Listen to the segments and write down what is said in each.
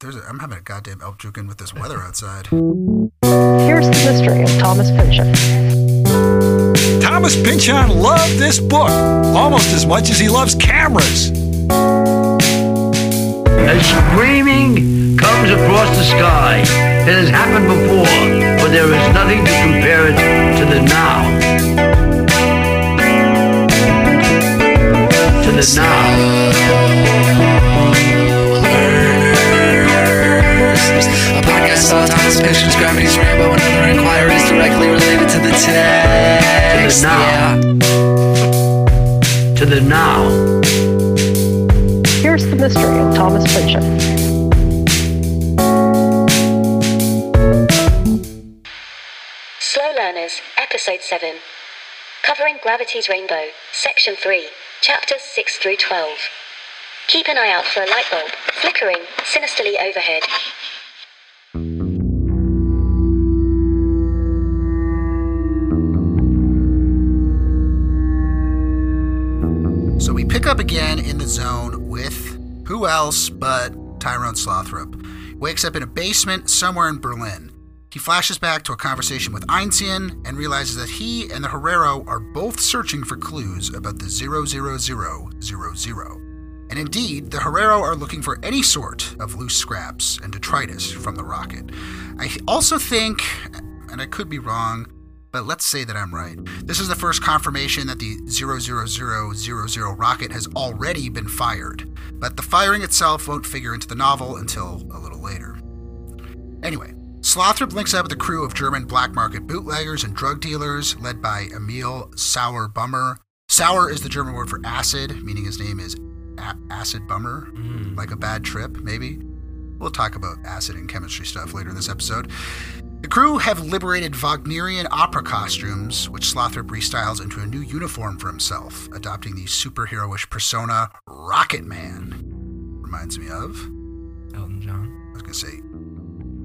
there's a, I'm having a goddamn elk Elpjukin with this weather outside. Here's the mystery of Thomas Pynchon. Thomas Pynchon loved this book almost as much as he loves cameras. A screaming comes across the sky. It has happened before, but there is nothing to compare it to the now. To the now. A podcast about Thomas Pynchon's Gravity's Rainbow and other inquiries directly related to the text. now. To the now. Here's the mystery of Thomas Pynchon. Slow Learners, Episode 7. Covering Gravity's Rainbow, Section 3, Chapters 6 through 12. Keep an eye out for a light bulb flickering sinisterly overhead. So we pick up again in the zone with who else but Tyrone Slothrop. Wakes up in a basement somewhere in Berlin. He flashes back to a conversation with Einstein and realizes that he and the Herero are both searching for clues about the 00000. And indeed, the Herero are looking for any sort of loose scraps and detritus from the rocket. I also think, and I could be wrong, but let's say that I'm right. This is the first confirmation that the 00000 rocket has already been fired, but the firing itself won't figure into the novel until a little later. Anyway, Slothrop links up with a crew of German black market bootleggers and drug dealers led by Emil Sauer Bummer. Sauer is the German word for acid, meaning his name is Acid Bummer, mm. like a bad trip, maybe. We'll talk about acid and chemistry stuff later in this episode. The crew have liberated Wagnerian opera costumes, which Slothrop restyles into a new uniform for himself, adopting the superheroish persona Rocket Man. Reminds me of, Elton John. I was going to say,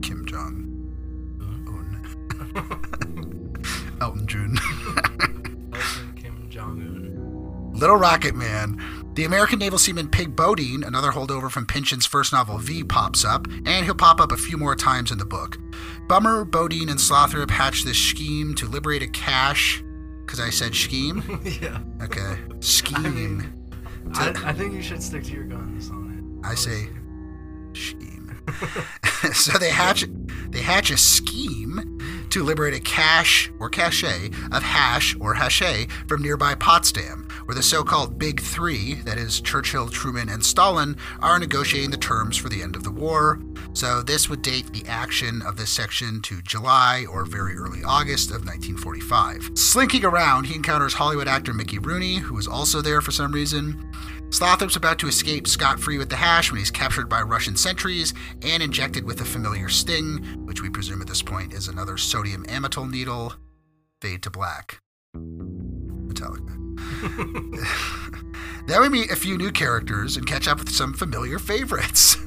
Kim Jong Un. Elton John. Elton Kim Jong Un. Little Rocket Man. The American naval seaman Pig Bodine, another holdover from Pynchon's first novel V, pops up, and he'll pop up a few more times in the book. Bummer, Bodine, and Slothrop hatch this scheme to liberate a cache. Because I said scheme? yeah. Okay. Scheme. I, I think you should stick to your guns on it. I say scheme. so they hatch they hatch a scheme to liberate a cache or cache of hash or hache from nearby Potsdam, where the so-called Big Three, that is Churchill, Truman, and Stalin, are negotiating the terms for the end of the war. So this would date the action of this section to July or very early August of 1945. Slinking around, he encounters Hollywood actor Mickey Rooney, who is also there for some reason. Slothrop's about to escape scot free with the hash when he's captured by Russian sentries and injected with the familiar sting, which we presume at this point is another sodium amytal needle. Fade to black. Metallica. then we meet a few new characters and catch up with some familiar favorites.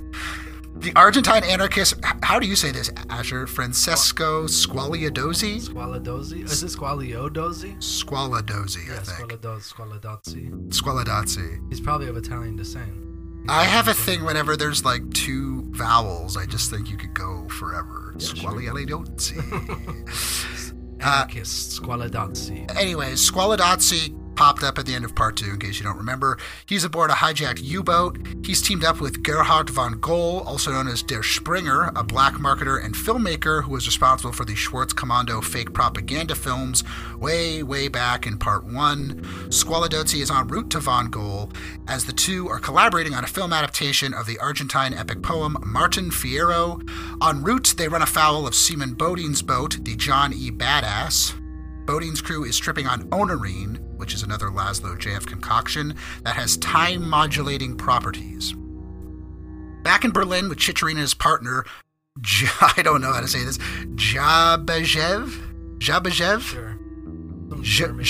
The Argentine anarchist, how do you say this, Asher? Francesco Squaliadosi? Squaladozi? Is it Squaliodozi? Squaladosi, I Yeah, think. Squaladozi. Squaladozzi. He's probably of Italian descent. I have a thing whenever there's like two vowels, I just think you could go forever. Squaliadosi. Uh, anarchist. Squaladozzi. Anyways, Squaladazzi popped up at the end of part two, in case you don't remember. He's aboard a hijacked U boat. He's teamed up with Gerhard von Gohl, also known as Der Springer, a black marketer and filmmaker who was responsible for the Schwarzkommando fake propaganda films way, way back in part one. Squaladozzi is en route to von Gohl as the two are collaborating on a film adaptation of the Argentine epic poem Martin Fierro. En route, they run afoul of Seaman Bodine's boat, the John E. Badass. Bodine's crew is tripping on Oneirine, which is another Laszlo Jamf concoction that has time modulating properties. Back in Berlin with Chicherin's partner, J- I don't know how to say this, Jabajev? Jabajev? Sure. German,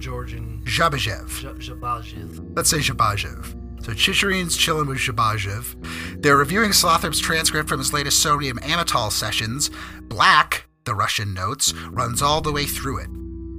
Georgian. Jabajev. J- Jabajev. Let's say Jabajev. So Chicherin's chilling with Jabajev. They're reviewing Slothrop's transcript from his latest sodium amytal sessions. Black, the Russian notes, runs all the way through it.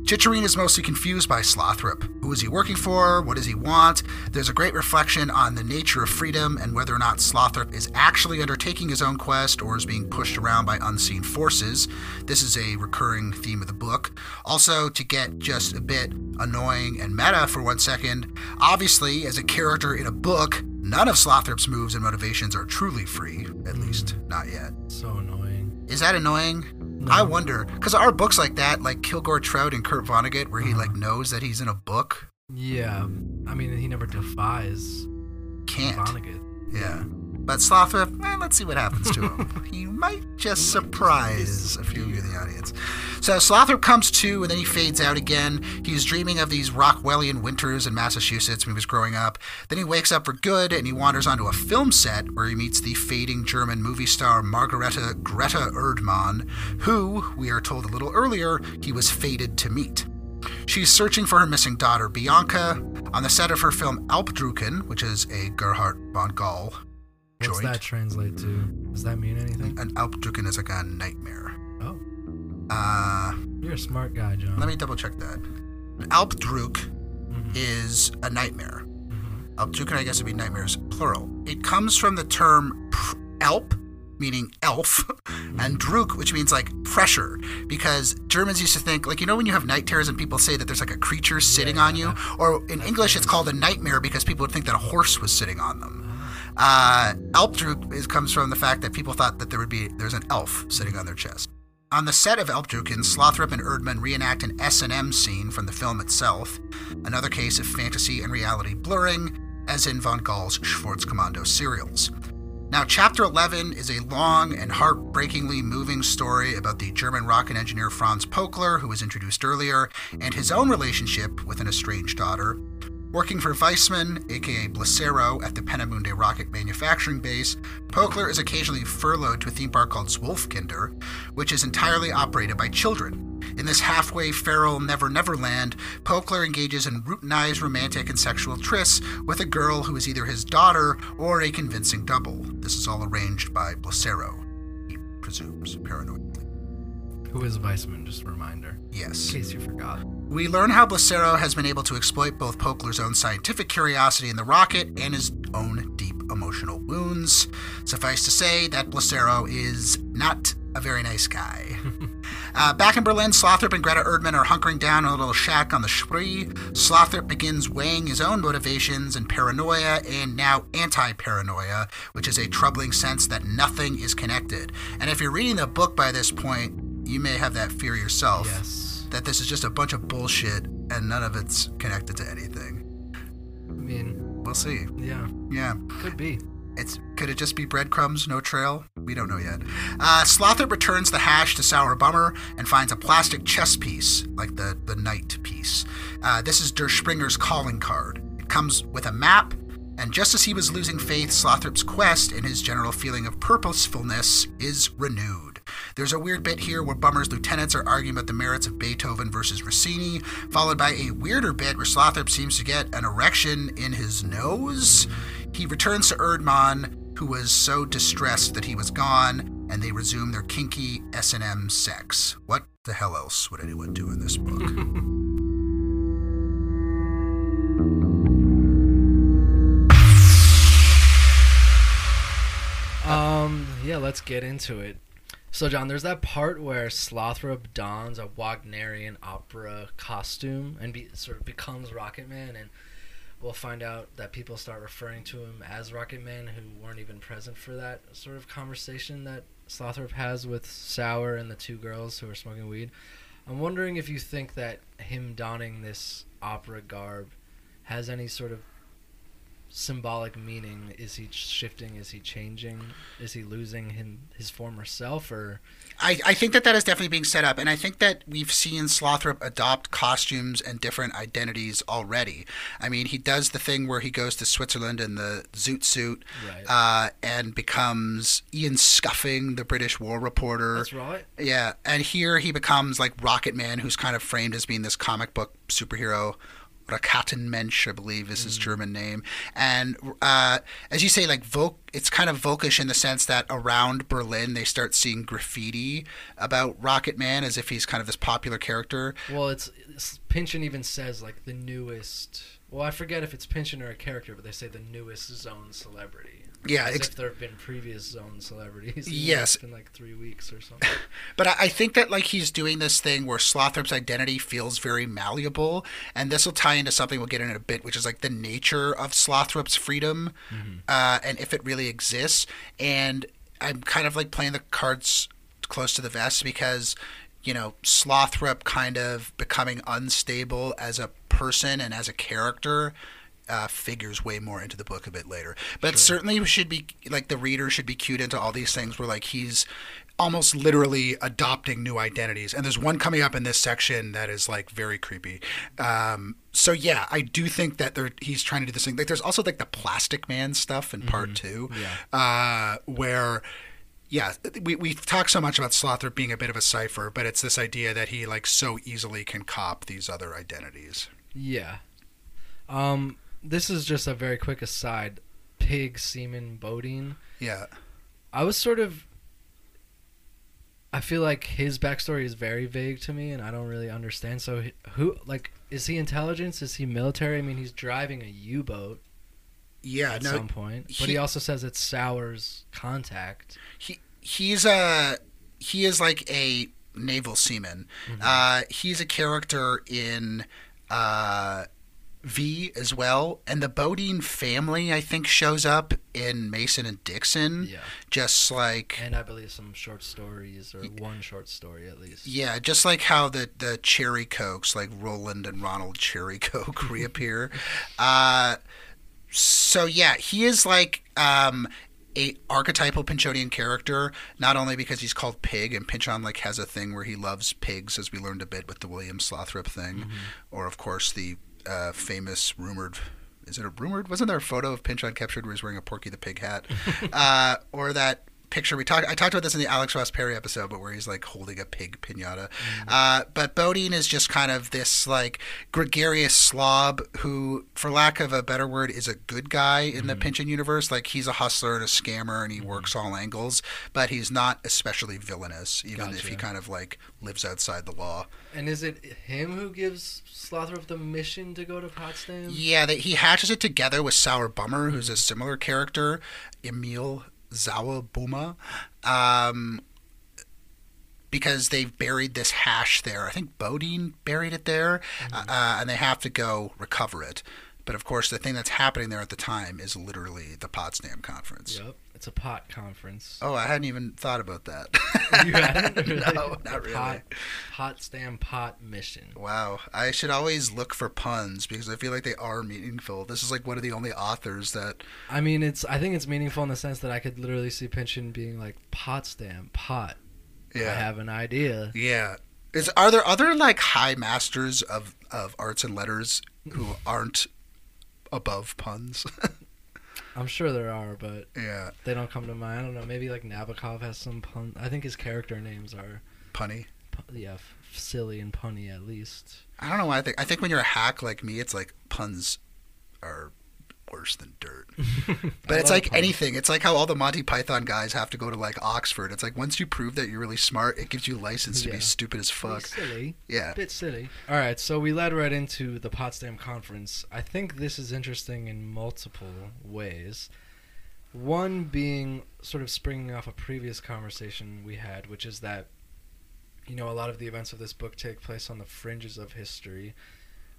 Chicherin is mostly confused by Slothrop. Who is he working for? What does he want? There's a great reflection on the nature of freedom and whether or not Slothrop is actually undertaking his own quest or is being pushed around by unseen forces. This is a recurring theme of the book. Also, to get just a bit annoying and meta for one second, obviously, as a character in a book, none of Slothrop's moves and motivations are truly free, at least not yet. So annoying. Is that annoying? I wonder because our books like that, like Kilgore Trout and Kurt Vonnegut, where he like uh-huh. knows that he's in a book, Yeah. I mean, he never defies can't. Vonnegut. Yeah. But Slothrop, eh, let's see what happens to him. he might just surprise a few of you in the audience. So Slothrop comes to, and then he fades out again. He's dreaming of these Rockwellian winters in Massachusetts when he was growing up. Then he wakes up for good, and he wanders onto a film set where he meets the fading German movie star Margareta Greta Erdmann, who, we are told a little earlier, he was fated to meet. She's searching for her missing daughter, Bianca, on the set of her film Alpdrucken, which is a Gerhard von Gall What's joint. that translate to? Does that mean anything? An Alpdrucken is like a nightmare. Oh, Uh, you're a smart guy, John. let me double check that. Alpdruk Mhm. is a nightmare. Mhm. Alpdrucken, I guess, would be nightmares, plural. It comes from the term pr- Alp, meaning elf, and Druk, which means like pressure, because Germans used to think, like, you know, when you have night terrors and people say that there's like a creature sitting on you, or in English it's called a nightmare because people would think that a horse was sitting on them. Uh, Alpdruk is, comes from the fact that people thought that there would be there's an elf sitting on their chest. On the set of Alpdrucken, Slothrop and Erdmann reenact an S&M scene from the film itself, another case of fantasy and reality blurring, as in von Gall's Schwarzkommando serials. Now, Chapter 11 is a long and heartbreakingly moving story about the German rocket engineer Franz Pokler, who was introduced earlier, and his own relationship with an estranged daughter. Working for Weissman, aka Blicero, at the Peenemünde rocket manufacturing base, Pokler is occasionally furloughed to a theme park called Zwolfkinder, which is entirely operated by children. In this halfway feral Never Never Land, Pokler engages in routinized romantic and sexual trysts with a girl who is either his daughter or a convincing double. This is all arranged by Blicero, he presumes, paranoidly. Who is Weissman? Just a reminder, Yes. in case you forgot. We learn how Blicero has been able to exploit both Pokler's own scientific curiosity in the rocket and his own deep emotional wounds. Suffice to say that Blicero is not a very nice guy. uh, back in Berlin, Slothrop and Greta Erdmann are hunkering down in a little shack on the Spree. Slothrop begins weighing his own motivations and paranoia and now anti paranoia, which is a troubling sense that nothing is connected. And if you're reading the book by this point, you may have that fear yourself Yes. that this is just a bunch of bullshit and none of it's connected to anything. I mean, We'll see. yeah, Yeah. could be. It's could it just be breadcrumbs, no trail? We don't know yet. Uh, Slothrop returns the hash to Sour Bummer and finds a plastic chess piece, like the the knight piece. Uh, this is Der Springer's calling card. It comes with a map, and just as he was losing faith, Slothrop's quest and his general feeling of purposefulness is renewed. There's a weird bit here where Bummer's lieutenants are arguing about the merits of Beethoven versus Rossini, followed by a weirder bit where Slothrop seems to get an erection in his nose. He returns to Erdmann, who was so distressed that he was gone, and they resume their kinky S&M sex. What the hell else would anyone do in this book? Um, yeah, let's get into it. So, John, there's that part where Slothrop dons a Wagnerian opera costume and be, sort of becomes Rocket Man, and we'll find out that people start referring to him as Rocket Man who weren't even present for that sort of conversation that Slothrop has with Sour and the two girls who are smoking weed. I'm wondering if you think that him donning this opera garb has any sort of symbolic meaning is he shifting is he changing is he losing him his former self or I, I think that that is definitely being set up, and I think that we've seen Slothrop adopt costumes and different identities already. I mean, he does the thing where he goes to Switzerland in the zoot suit Right. uh, and becomes Ian Scuffling, the British war reporter. that's right Yeah, and here he becomes like Rocket Man, who's kind of framed as being this comic book superhero Raketemensch, I believe is his German name. And uh, as you say, like Volk, it's kind of Volkish in the sense that around Berlin they start seeing graffiti about Rocket Man as if he's kind of this popular character. Well, it's, it's Pynchon even says like the newest. Well, I forget if it's Pynchon or a character, but they say the newest zone celebrity. Yeah, as ex- if there have been previous zone celebrities. Yes. It's been like three weeks or something. But I, I think that like he's doing this thing where Slothrop's identity feels very malleable, and this will tie into something we'll get in a bit, which is like the nature of Slothrop's freedom, uh, and if it really exists. And I'm kind of like playing the cards close to the vest because you know Slothrop kind of becoming unstable as a person and as a character. Uh, figures way more into the book a bit later, but certainly should be like the reader should be cued into all these things where like he's almost literally adopting new identities. And there's one coming up in this section that is like very creepy. Um, so yeah, I do think that there, he's trying to do this thing. Like there's also like the Plastic Man stuff in part two, uh, where yeah, we we talk so much about Slothrop being a bit of a cipher, but it's this idea that he like so easily can cop these other identities. Yeah. Um, this is just a very quick aside. Pig Seaman Bodine. Yeah, I was sort of. I feel like his backstory is very vague to me, and I don't really understand. So, he- who like is he intelligence? Is he military? I mean, he's driving a U-boat yeah. at no, some point, but he- he also says it's Sour's contact. he he's a he is like a naval seaman. Uh, he's a character in uh, V as well, and the Bodine family I think shows up in Mason and Dixon. Yeah. Just like And I believe some short stories or one short story at least. yeah, just like how the the Cherry Cokes, like Roland and Ronald Cherry Coke, reappear. Uh, so yeah, he is like um, a archetypal Pynchonian character, not only because he's called Pig, and Pynchon like has a thing where he loves pigs, as we learned a bit with the William Slothrop thing, or of course the uh, famous rumored. Is it a rumored? Wasn't there a photo of Pynchon captured where he's wearing a Porky the Pig hat, uh, or that picture we talked? I talked about this in the Alex Ross Perry episode, but where he's like holding a pig pinata. Mm. Uh, but Bodine is just kind of this like gregarious slob who, for lack of a better word, is a good guy in the mm-hmm. Pynchon universe. Like he's a hustler and a scammer, and he mm-hmm. works all angles, but he's not especially villainous, even if he kind of like lives outside the law. And is it him who gives Slothrop the mission to go to Potsdam? Yeah, that he hatches it together with Sour Bummer, who's a mm. similar character, Emil Zawabuma, um, because they've buried this hash there. I think Bodine buried it there, uh, and they have to go recover it. But of course, the thing that's happening there at the time is literally the Potsdam Conference. Yep. It's a pot conference. Oh, I hadn't even thought about that. You hadn't? Really? no, not really. Pot, Potsdam pot mission. Wow, I should always look for puns because I feel like they are meaningful. This is like one of the only authors that I mean, it's. I think it's meaningful in the sense that I could literally see Pynchon being like Potsdam pot. Yeah. I have an idea. Yeah. Is are there other like high masters of of arts and letters who aren't above puns? I'm sure there are, but yeah, they don't come to mind. I don't know. Maybe like Nabokov has some pun. I think his character names are, punny. pu- yeah, f- silly and punny at least. I don't know why I think I think when you're a hack like me, it's like puns are worse than dirt. But it's like anything. It's like how all the Monty Python guys have to go to like Oxford. It's like once you prove that you're really smart, it gives you license to Yeah. be stupid as fuck. silly. Yeah. bit silly. All right, so we led right into the Potsdam Conference. I think this is interesting in multiple ways. One being sort of springing off a previous conversation we had, which is that, you know, a lot of the events of this book take place on the fringes of history,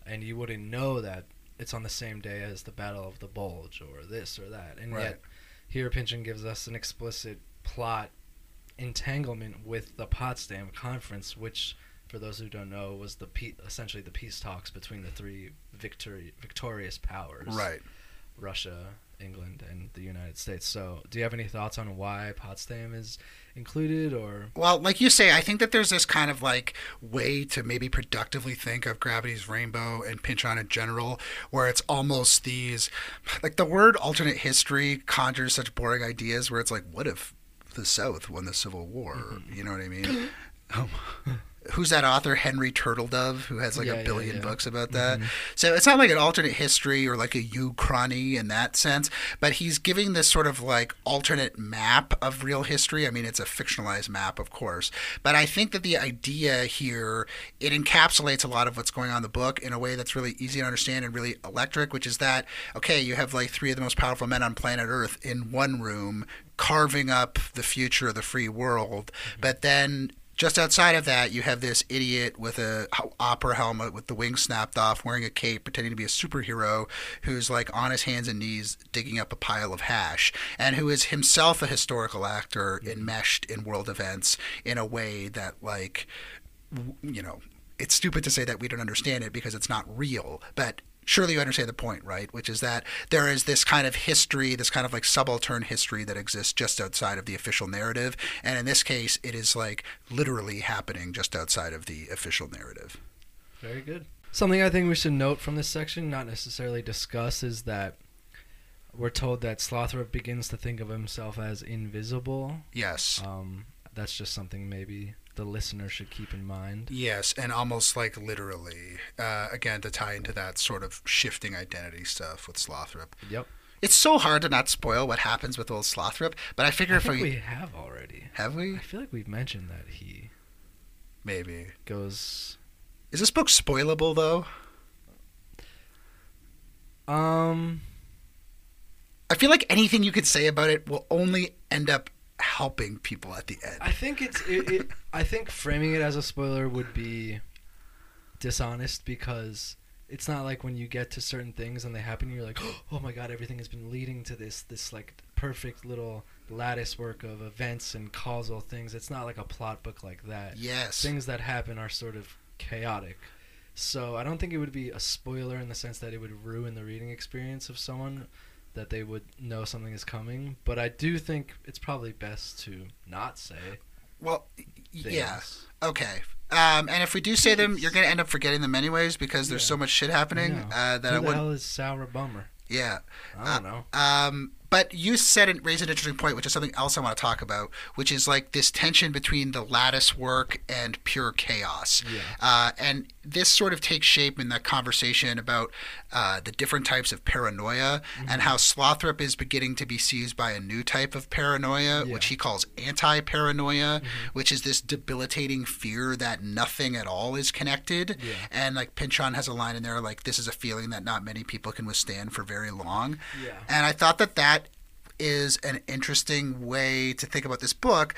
and you wouldn't know that it's on the same day as the Battle of the Bulge or this or that. And Right. yet, here Pynchon gives us an explicit plot entanglement with the Potsdam Conference, which, for those who don't know, was the pe- essentially the peace talks between the three victory victorious powers, Right. Russia, England, and the United States. So, do you have any thoughts on why Potsdam is included, or Well, like you say, I think that there's this kind of like way to maybe productively think of Gravity's Rainbow and Pynchon in general, where it's almost these, like the word alternate history conjures such boring ideas where it's like, what if the South won the Civil War? Mm-hmm. You know what I mean? Um, who's that author Henry Turtledove who has like Yeah, a billion yeah. books about that. Mm-hmm. So it's not like an alternate history or like a uchrony in that sense, but he's giving this sort of like alternate map of real history. I mean, it's a fictionalized map, of course, but I think that the idea here it encapsulates a lot of what's going on in the book in a way that's really easy to understand and really electric, which is that okay, you have like three of the most powerful men on planet Earth in one room carving up the future of the free world, mm-hmm. but then just outside of that, you have this idiot with a opera helmet with the wings snapped off, wearing a cape, pretending to be a superhero, who's like on his hands and knees digging up a pile of hash, and who is himself a historical actor enmeshed in world events in a way that, like, you know, it's stupid to say that we don't understand it because it's not real, but surely you understand the point, right? Which is that there is this kind of history, this kind of like subaltern history that exists just outside of the official narrative. And in this case, it is like literally happening just outside of the official narrative. Very good. Something I think we should note from this section, not necessarily discuss, is that we're told that Slothrop begins to think of himself as invisible. Yes. Um, that's just something maybe the listener should keep in mind. Yes, and almost like literally, uh, again, to tie into that sort of shifting identity stuff with Slothrop. Yep. It's so hard to not spoil what happens with old Slothrop, but I figure I if we, we have already. have we I feel like we've mentioned that he maybe goes. is this book spoilable though? Um, I feel like anything you could say about it will only end up helping people at the end. I think it's. It, it, I think framing it as a spoiler would be dishonest because it's not like when you get to certain things and they happen, you're like, oh my god, everything has been leading to this this like perfect little lattice work of events and causal things. It's not like a plot book like that. yes. Things that happen are sort of chaotic. So I don't think it would be a spoiler in the sense that it would ruin the reading experience of someone that they would know something is coming. But I do think it's probably best to not say well, y- things. yeah. Okay. Um, and if we do say them, you're going to end up forgetting them anyways because there's Yeah. so much shit happening know. uh, that Who I the wouldn't. hell is Sour Bummer? Yeah. I don't know. Um, but you said and raised an interesting point, which is something else I want to talk about, which is like this tension between the lattice work and pure chaos. Yeah. Uh, and this sort of takes shape in the conversation about uh, the different types of paranoia Mm-hmm. and how Slothrop is beginning to be seized by a new type of paranoia, Yeah. Mm-hmm. which he calls anti paranoia, which is this debilitating fear that nothing at all is connected. Yeah. And like Pynchon has a line in there like, this is a feeling that not many people can withstand for very long. Yeah. And I thought that that is an interesting way to think about this book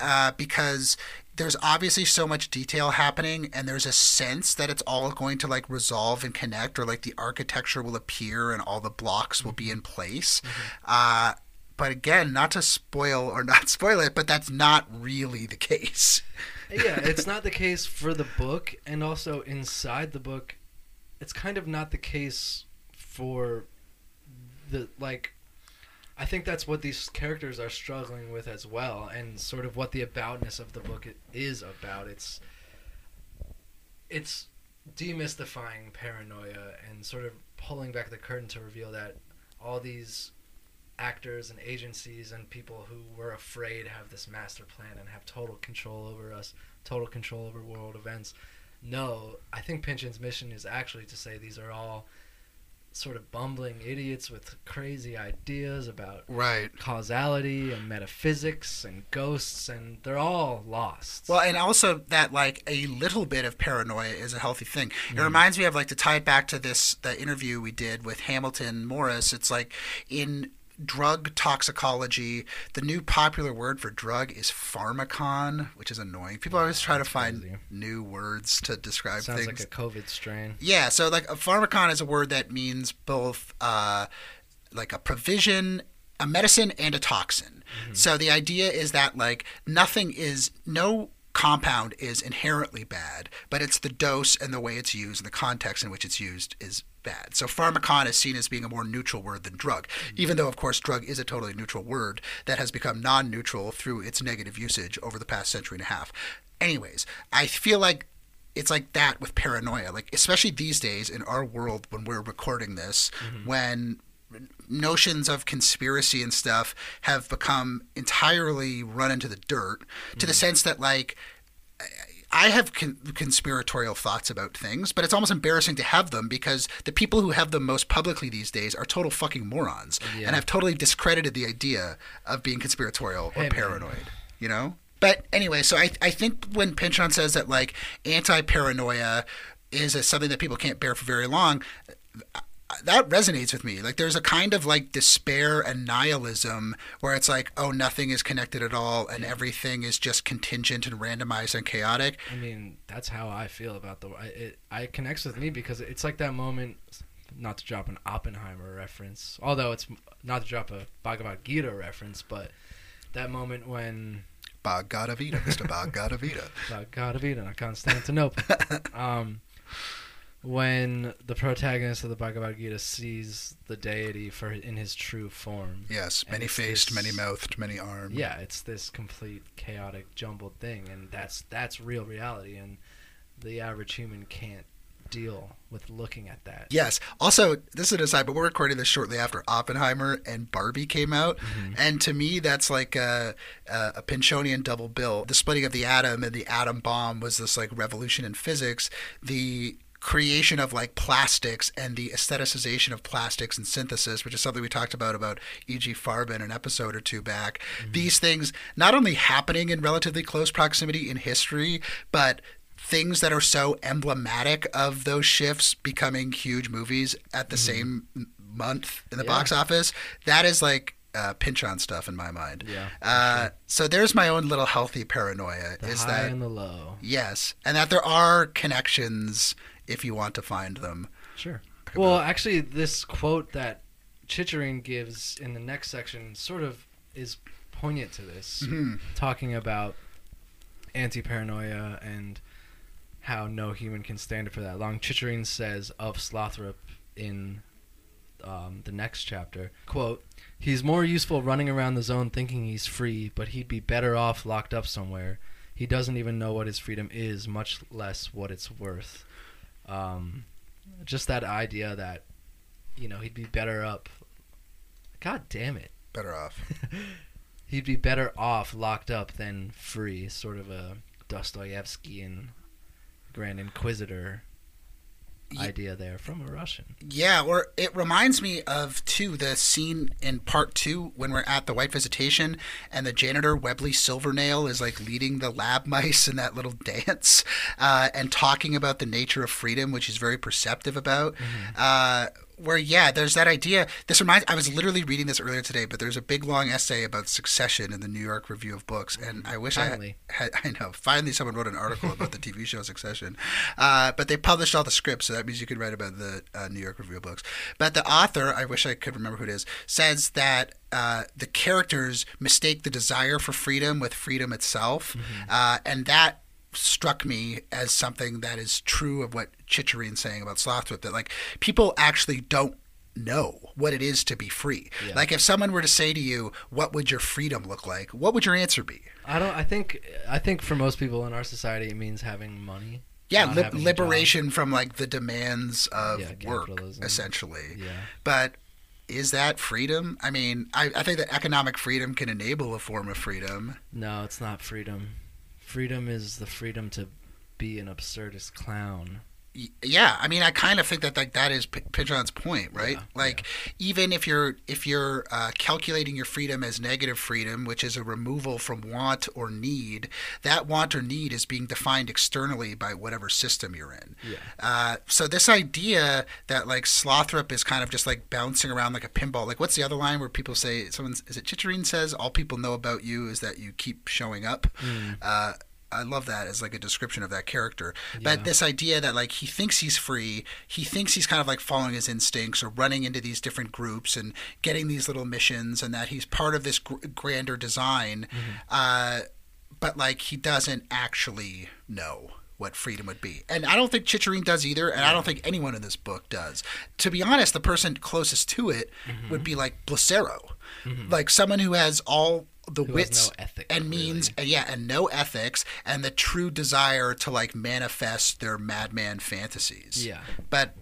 uh, because there's obviously so much detail happening and there's a sense that it's all going to like resolve and connect or like the architecture will appear and all the blocks will be in place uh, but again not to spoil or not spoil it but that's not really the case yeah, it's not the case for the book, and also inside the book, it's kind of not the case for the like. I think that's what these characters are struggling with as well, and sort of what the aboutness of the book is about. It's it's demystifying paranoia and sort of pulling back the curtain to reveal that all these actors and agencies and people who were afraid have this master plan and have total control over us, total control over world events. No, I think Pynchon's mission is actually to say these are all sort of bumbling idiots with crazy ideas about right causality and metaphysics and ghosts, and they're all lost. Well, and also that like a little bit of paranoia is a healthy thing. Mm-hmm. It reminds me of like to tie it back to this the interview we did with Hamilton Morris. It's like in drug toxicology, the new popular word for drug is pharmacon, which is annoying. People always try to find crazy. new words to describe Sounds things. like a COVID strain. Yeah, so like a pharmacon is a word that means both uh, like a provision, a medicine, and a toxin. So the idea is that like nothing is no compound is inherently bad, but it's the dose and the way it's used and the context in which it's used is bad. So pharmacon is seen as being a more neutral word than drug, mm. even though of course drug is a totally neutral word that has become non-neutral through its negative usage over the past century and a half. Anyways, I feel like it's like that with paranoia. Like especially these days in our world when we're recording this mm-hmm. when notions of conspiracy and stuff have become entirely run into the dirt to the mm. sense that like I have con- conspiratorial thoughts about things, but it's almost embarrassing to have them because the people who have them most publicly these days are total fucking morons, Yeah. and have totally discredited the idea of being conspiratorial or Hey, man. paranoid. You know. But anyway, so I I think when Pynchon says that like anti paranoia is a, something that people can't bear for very long, that resonates with me. Like there's a kind of like despair and nihilism where it's like, oh, nothing is connected at all, and everything is just contingent and randomized and chaotic. I mean, that's how I feel about the. I, it, I connects with me because it's like that moment. Not to drop an Oppenheimer reference, although it's not to drop a Bhagavad Gita reference, but that moment when Bhagavad Gita, Mr. Bhagavad Gita. Bhagavad Gita, not Constantinople. um, when the protagonist of the Bhagavad Gita sees the deity for in his true form. Yes, many faced, this- many mouthed, many armed. Yeah, it's this complete chaotic, jumbled thing, and that's that's real reality, and the average human can't deal with looking at that. Yes. Also, this is an aside, but we're recording this shortly after Oppenheimer and Barbie came out, mm-hmm. and to me, that's like a, a, a Pynchonian double bill. The splitting of the atom and the atom bomb was this like revolution in physics. The creation of like plastics and the aestheticization of plastics and synthesis, which is something we talked about about I.G. Farben an episode or two back. These things not only happening in relatively close proximity in history, but things that are so emblematic of those shifts becoming huge movies at the same month in the Mm-hmm. Yeah. box office. That is like uh, Pynchon stuff in my mind. Yeah, Uh, So there's my own little healthy paranoia. The is high that and the low. yes, and that there are connections if you want to find them. Sure. Well, actually, this quote that Chicherin gives in the next section sort of is poignant to this, Mhm. talking about anti-paranoia and how no human can stand it for that long. Chicherin says of Slothrop in um, the next chapter, quote, He's more useful running around the zone thinking he's free, but he'd be better off locked up somewhere. He doesn't even know what his freedom is, much less what it's worth. Um, just that idea that, you know, he'd be better up. God damn it. Better off. He'd be better off locked up than free. Sort of a Dostoevsky and Grand Inquisitor idea there from a Russian. Yeah, or it reminds me of too the scene in part two when we're at the White Visitation and the janitor Webley Silvernail is like leading the lab mice in that little dance uh, and talking about the nature of freedom, which he's very perceptive about. Uh, where yeah, there's that idea. This reminds. I was literally reading this earlier today, but there's a big long essay about succession in the New York Review of Books, and I wish Finally. I had. I know. Finally, someone wrote an article about the TV show Succession, uh, but they published all the scripts, so that means you could write about the uh, New York Review of Books. But the author, I wish I could remember who it is, says that uh, the characters mistake the desire for freedom with freedom itself, uh, and that struck me as something that is true of what Chicherin's saying about Slothrop that like people actually don't know what it is to be free. Yeah. Like if someone were to say to you, "What would your freedom look like?" What would your answer be? I don't. I think. I think for most people in our society, it means having money. Yeah, li- liberation from like the demands of Yeah, work, essentially. Yeah. But is that freedom? I mean, I, I think that economic freedom can enable a form of freedom. No, it's not freedom. Freedom is the freedom to be an absurdist clown. Yeah, I mean, I kind of think that like that is P- Pidgeon's point, right? Yeah, like, even if you're if you're uh, calculating your freedom as negative freedom, which is a removal from want or need, that want or need is being defined externally by whatever system you're in. Yeah. Uh, so this idea that like Slothrop is kind of just like bouncing around like a pinball. Like, what's the other line where people say someone is it Chicherin says all people know about you is that you keep showing up. Uh, I love that as like a description of that character. Yeah. But this idea that like he thinks he's free, he thinks he's kind of like following his instincts or running into these different groups and getting these little missions, and that he's part of this gr- grander design. Uh, but like he doesn't actually know what freedom would be. And I don't think Chicherin does either, and I don't think anyone in this book does. To be honest, the person closest to it Mm-hmm. would be like Blicero. Like someone who has all the Who wits no ethic, and means really. and yeah, and no ethics and the true desire to like manifest their madman fantasies. Yeah. But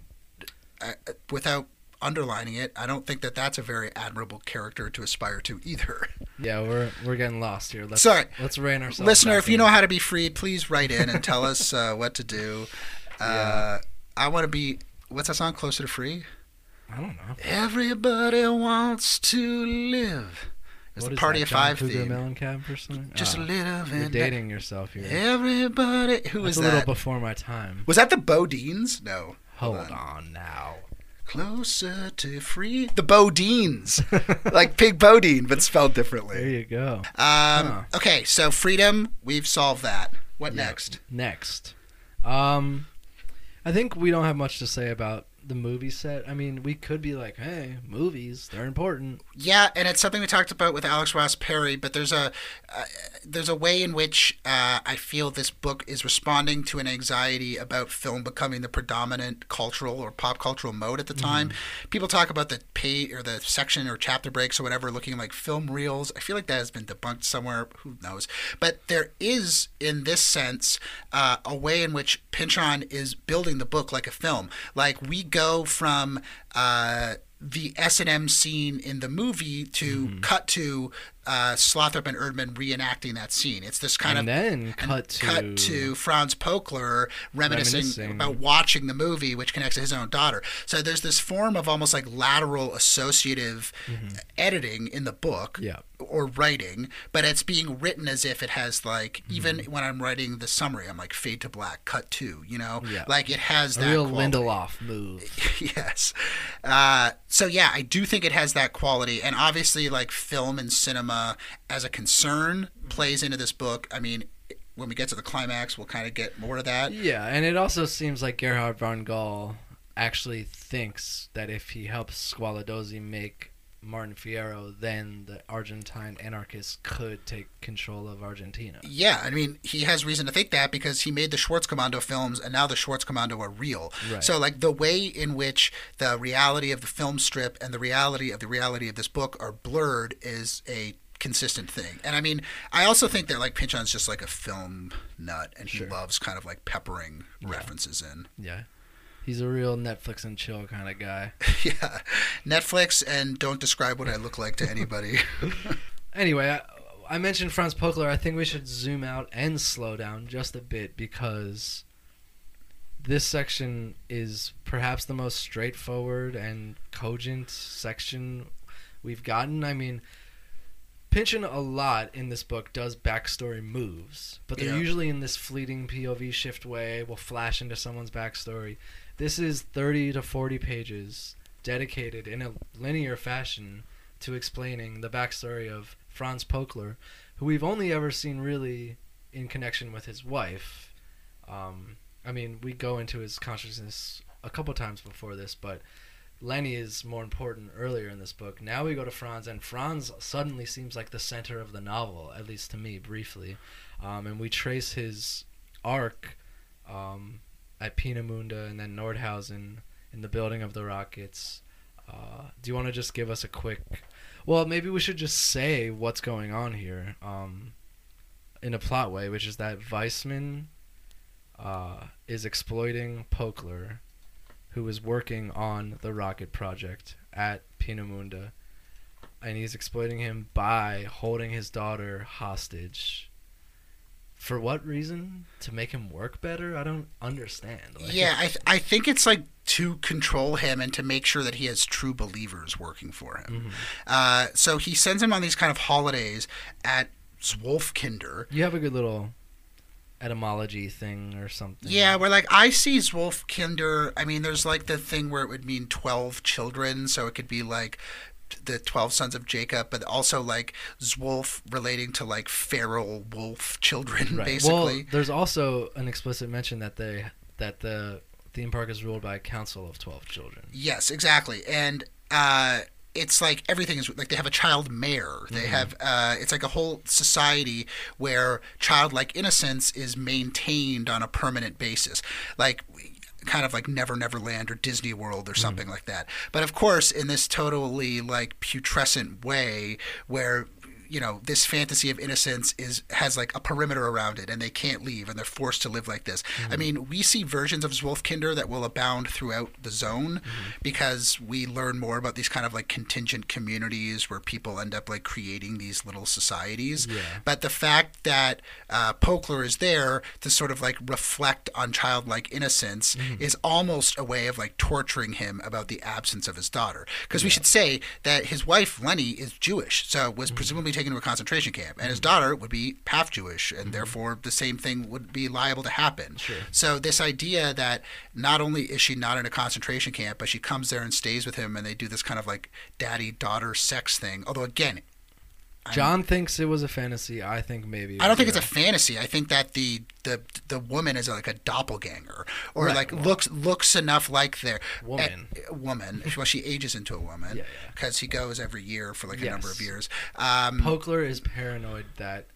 uh, without underlining it. I don't think that that's a very admirable character to aspire to either. Yeah, we're we're getting lost here. Let's, Sorry. Let's rein ourselves. Listener, if you know how to be free, please write in and tell us uh, what to do. Uh, I want to be. What's that song? Closer to free. I don't know. Everybody wants to live. It's What the Party that, of John Five Cougar theme. Mellencamp or something? Just Oh, a little bit. You're dating yourself here. Everybody. Who That's was a little before my time. Was that the BoDeans? No. Hold on now. Closer to free. The BoDeans. like Pig Bodine, but spelled differently. There you go. Um, Huh. Okay, so freedom, we've solved that. What Yeah. next? Next, um, I think we don't have much to say about the movie set. I mean, we could be like, hey, movies, they're important. Yeah, and it's something we talked about with Alex Ross Perry. But there's a uh, there's a way in which uh, I feel this book is responding to an anxiety about film becoming the predominant cultural or pop cultural mode at the time. People talk about the pay or the section or chapter breaks or whatever looking like film reels. I feel like that has been debunked somewhere. Who knows? But there is, in this sense, uh, a way in which Pynchon is building the book like a film. Like we go from. Uh, the S and M scene in the movie to Mm-hmm. cut to uh, Slothrop and Erdmann reenacting that scene. It's this kind and of then cut to cut to Franz Pokler reminiscing, Reminiscing. about watching the movie, which connects to his own daughter. So there's this form of almost like lateral associative editing in the book. Mm-hmm. Yeah. Or writing, but it's being written as if it has like even Mm-hmm. when I'm writing the summary, I'm like fade to black, cut to, you know, Yeah. like it has a that real quality. Lindelof move. yes. Uh, so yeah, I do think it has that quality, and obviously, like film and cinema Uh, as a concern plays into this book. I mean, when we get to the climax, we'll kind of get more of that. Yeah, and it also seems like Gerhard von Gall actually thinks that if he helps Squaladozzi make Martin Fierro, then the Argentine anarchists could take control of Argentina. Yeah, I mean, he has reason to think that because he made the Schwarzkommando films, and now the Schwarzkommando are real. Right. So, like, the way in which the reality of the film strip and the reality of the reality of this book are blurred is a consistent thing. And I mean, I also think that like Pynchon's just like a film nut, and he Sure. loves kind of like peppering references in. Yeah. He's a real Netflix and chill kind of guy. yeah, Netflix, and don't describe what I look like to anybody. Anyway, I, I mentioned Franz Pokler. I think we should zoom out and slow down just a bit because this section is perhaps the most straightforward and cogent section we've gotten. I mean, Pynchon a lot in this book does backstory moves, but they're Yeah. usually in this fleeting POV shift way. We'll flash into someone's backstory. This is 30 to 40 pages dedicated in a linear fashion to explaining the backstory of Franz Pokler, who we've only ever seen really in connection with his wife. Um, I mean, we go into his consciousness a couple times before this, but Leni is more important earlier in this book. Now we go to Franz, and Franz suddenly seems like the center of the novel, at least to me, briefly. Um, and we trace his arc um, at Peenemünde and then Nordhausen in the building of the rockets. Uh, do you want to just give us a quick? Well, maybe we should just say what's going on here um, in a plot way, which is that Weissman uh, is exploiting Pokler, who is working on the rocket project at Peenemünde. and he's exploiting him by holding his daughter hostage. For what reason? To make him work better? I don't understand. Like- yeah, I, th- I think it's like to control him and to make sure that he has true believers working for him. Uh, so he sends him on these kind of holidays at Zwolfkinder. You have a good little etymology thing or something. Yeah, where like I see Zwolfkinder. I mean, there's like the thing where it would mean twelve children, so it could be like the twelve sons of Jacob, but also like Zwolf relating to like feral wolf children, Right. basically. Well, there's also an explicit mention that they that the theme park is ruled by a council of twelve children. Yes, exactly. And uh, it's like everything is like they have a child mayor. They have uh, it's like a whole society where childlike innocence is maintained on a permanent basis. Like kind of like Never Never Land or Disney World or something like that. But of course, in this totally like putrescent way where you know this fantasy of innocence is has like a perimeter around it and they can't leave and they're forced to live like this. I mm-hmm. mean we see versions of Zwolfkinder that will abound throughout the zone mm-hmm. because we learn more about these kind of like contingent communities where people end up like creating these little societies. Yeah. but the fact that uh, Pokler is there to sort of like reflect on childlike innocence mm-hmm. is almost a way of like torturing him about the absence of his daughter. Because we should say that his wife Leni is Jewish, so was presumably taken to a concentration camp, and his mm-hmm. daughter would be half Jewish, and mm-hmm. therefore the same thing would be liable to happen. So this idea that not only is she not in a concentration camp, but she comes there and stays with him, and they do this kind of like daddy-daughter sex thing. Although again, John thinks it was a fantasy. I think maybe. I don't think it's a fantasy. I think that the the the woman is like a doppelganger, or Right, like well- looks looks enough like their Woman. woman. Well, she ages into a woman Yeah, yeah. because he goes every year for like a number of years. Um, Pokler is paranoid that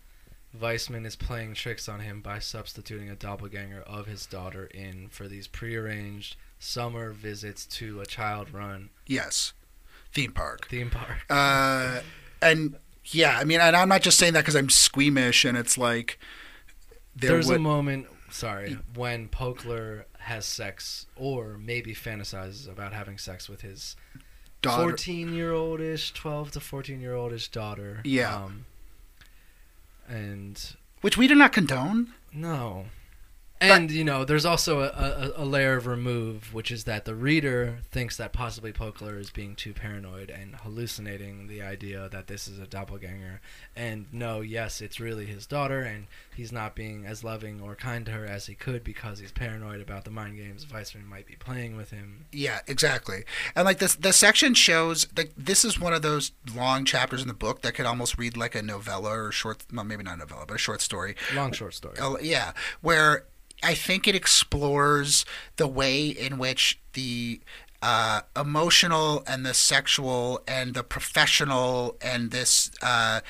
Weissman is playing tricks on him by substituting a doppelganger of his daughter in for these prearranged summer visits to a child-run yes, theme park. theme park. Uh, and yeah, I mean, and I'm not just saying that because I'm squeamish, and it's like there There's would, a moment, sorry, when Pokler has sex or maybe fantasizes about having sex with his daughter. 14 year oldish 12 to 14 year oldish daughter Yeah. um, and which we do not condone. no and you know there's also a, a, a layer of remove which is that the reader thinks that possibly Pokler is being too paranoid and hallucinating the idea that this is a doppelganger and no yes it's really his daughter and he's not being as loving or kind to her as he could because he's paranoid about the mind games Weissman might be playing with him Yeah, exactly. And like this, the section shows like this is one of those long chapters in the book that could almost read like a novella or short, well, maybe not a novella, but a short story. long short story Oh, yeah, where I think it explores the way in which the uh, emotional and the sexual and the professional and this. Uh,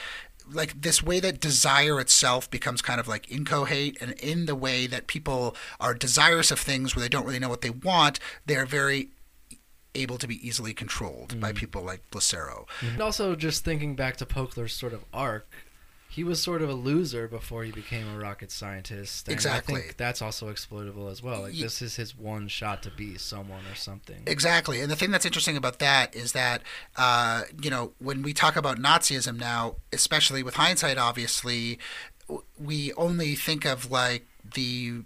like this way that desire itself becomes kind of like incoherent and in the way that people are desirous of things where they don't really know what they want they're very able to be easily controlled by people like Blicero. And also, just thinking back to Pokler's sort of arc, he was sort of a loser before he became a rocket scientist. And Exactly. I think that's also exploitable as well. Like, Ye- this is his one shot to be someone or something. Exactly. And the thing that's interesting about that is that, uh, you know, when we talk about Nazism now, especially with hindsight, obviously, we only think of like the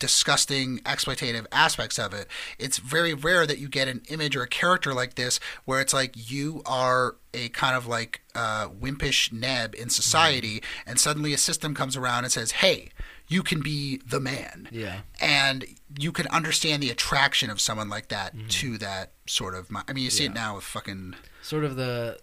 disgusting exploitative aspects of it. It's very rare that you get an image or a character like this where it's like you are a kind of like uh, wimpish neb in society, and suddenly a system comes around and says, "Hey, you can be the man." Yeah. and you can understand the attraction of someone like that to that sort of. I mean, you see it Mm-hmm. Now with fucking Sort of the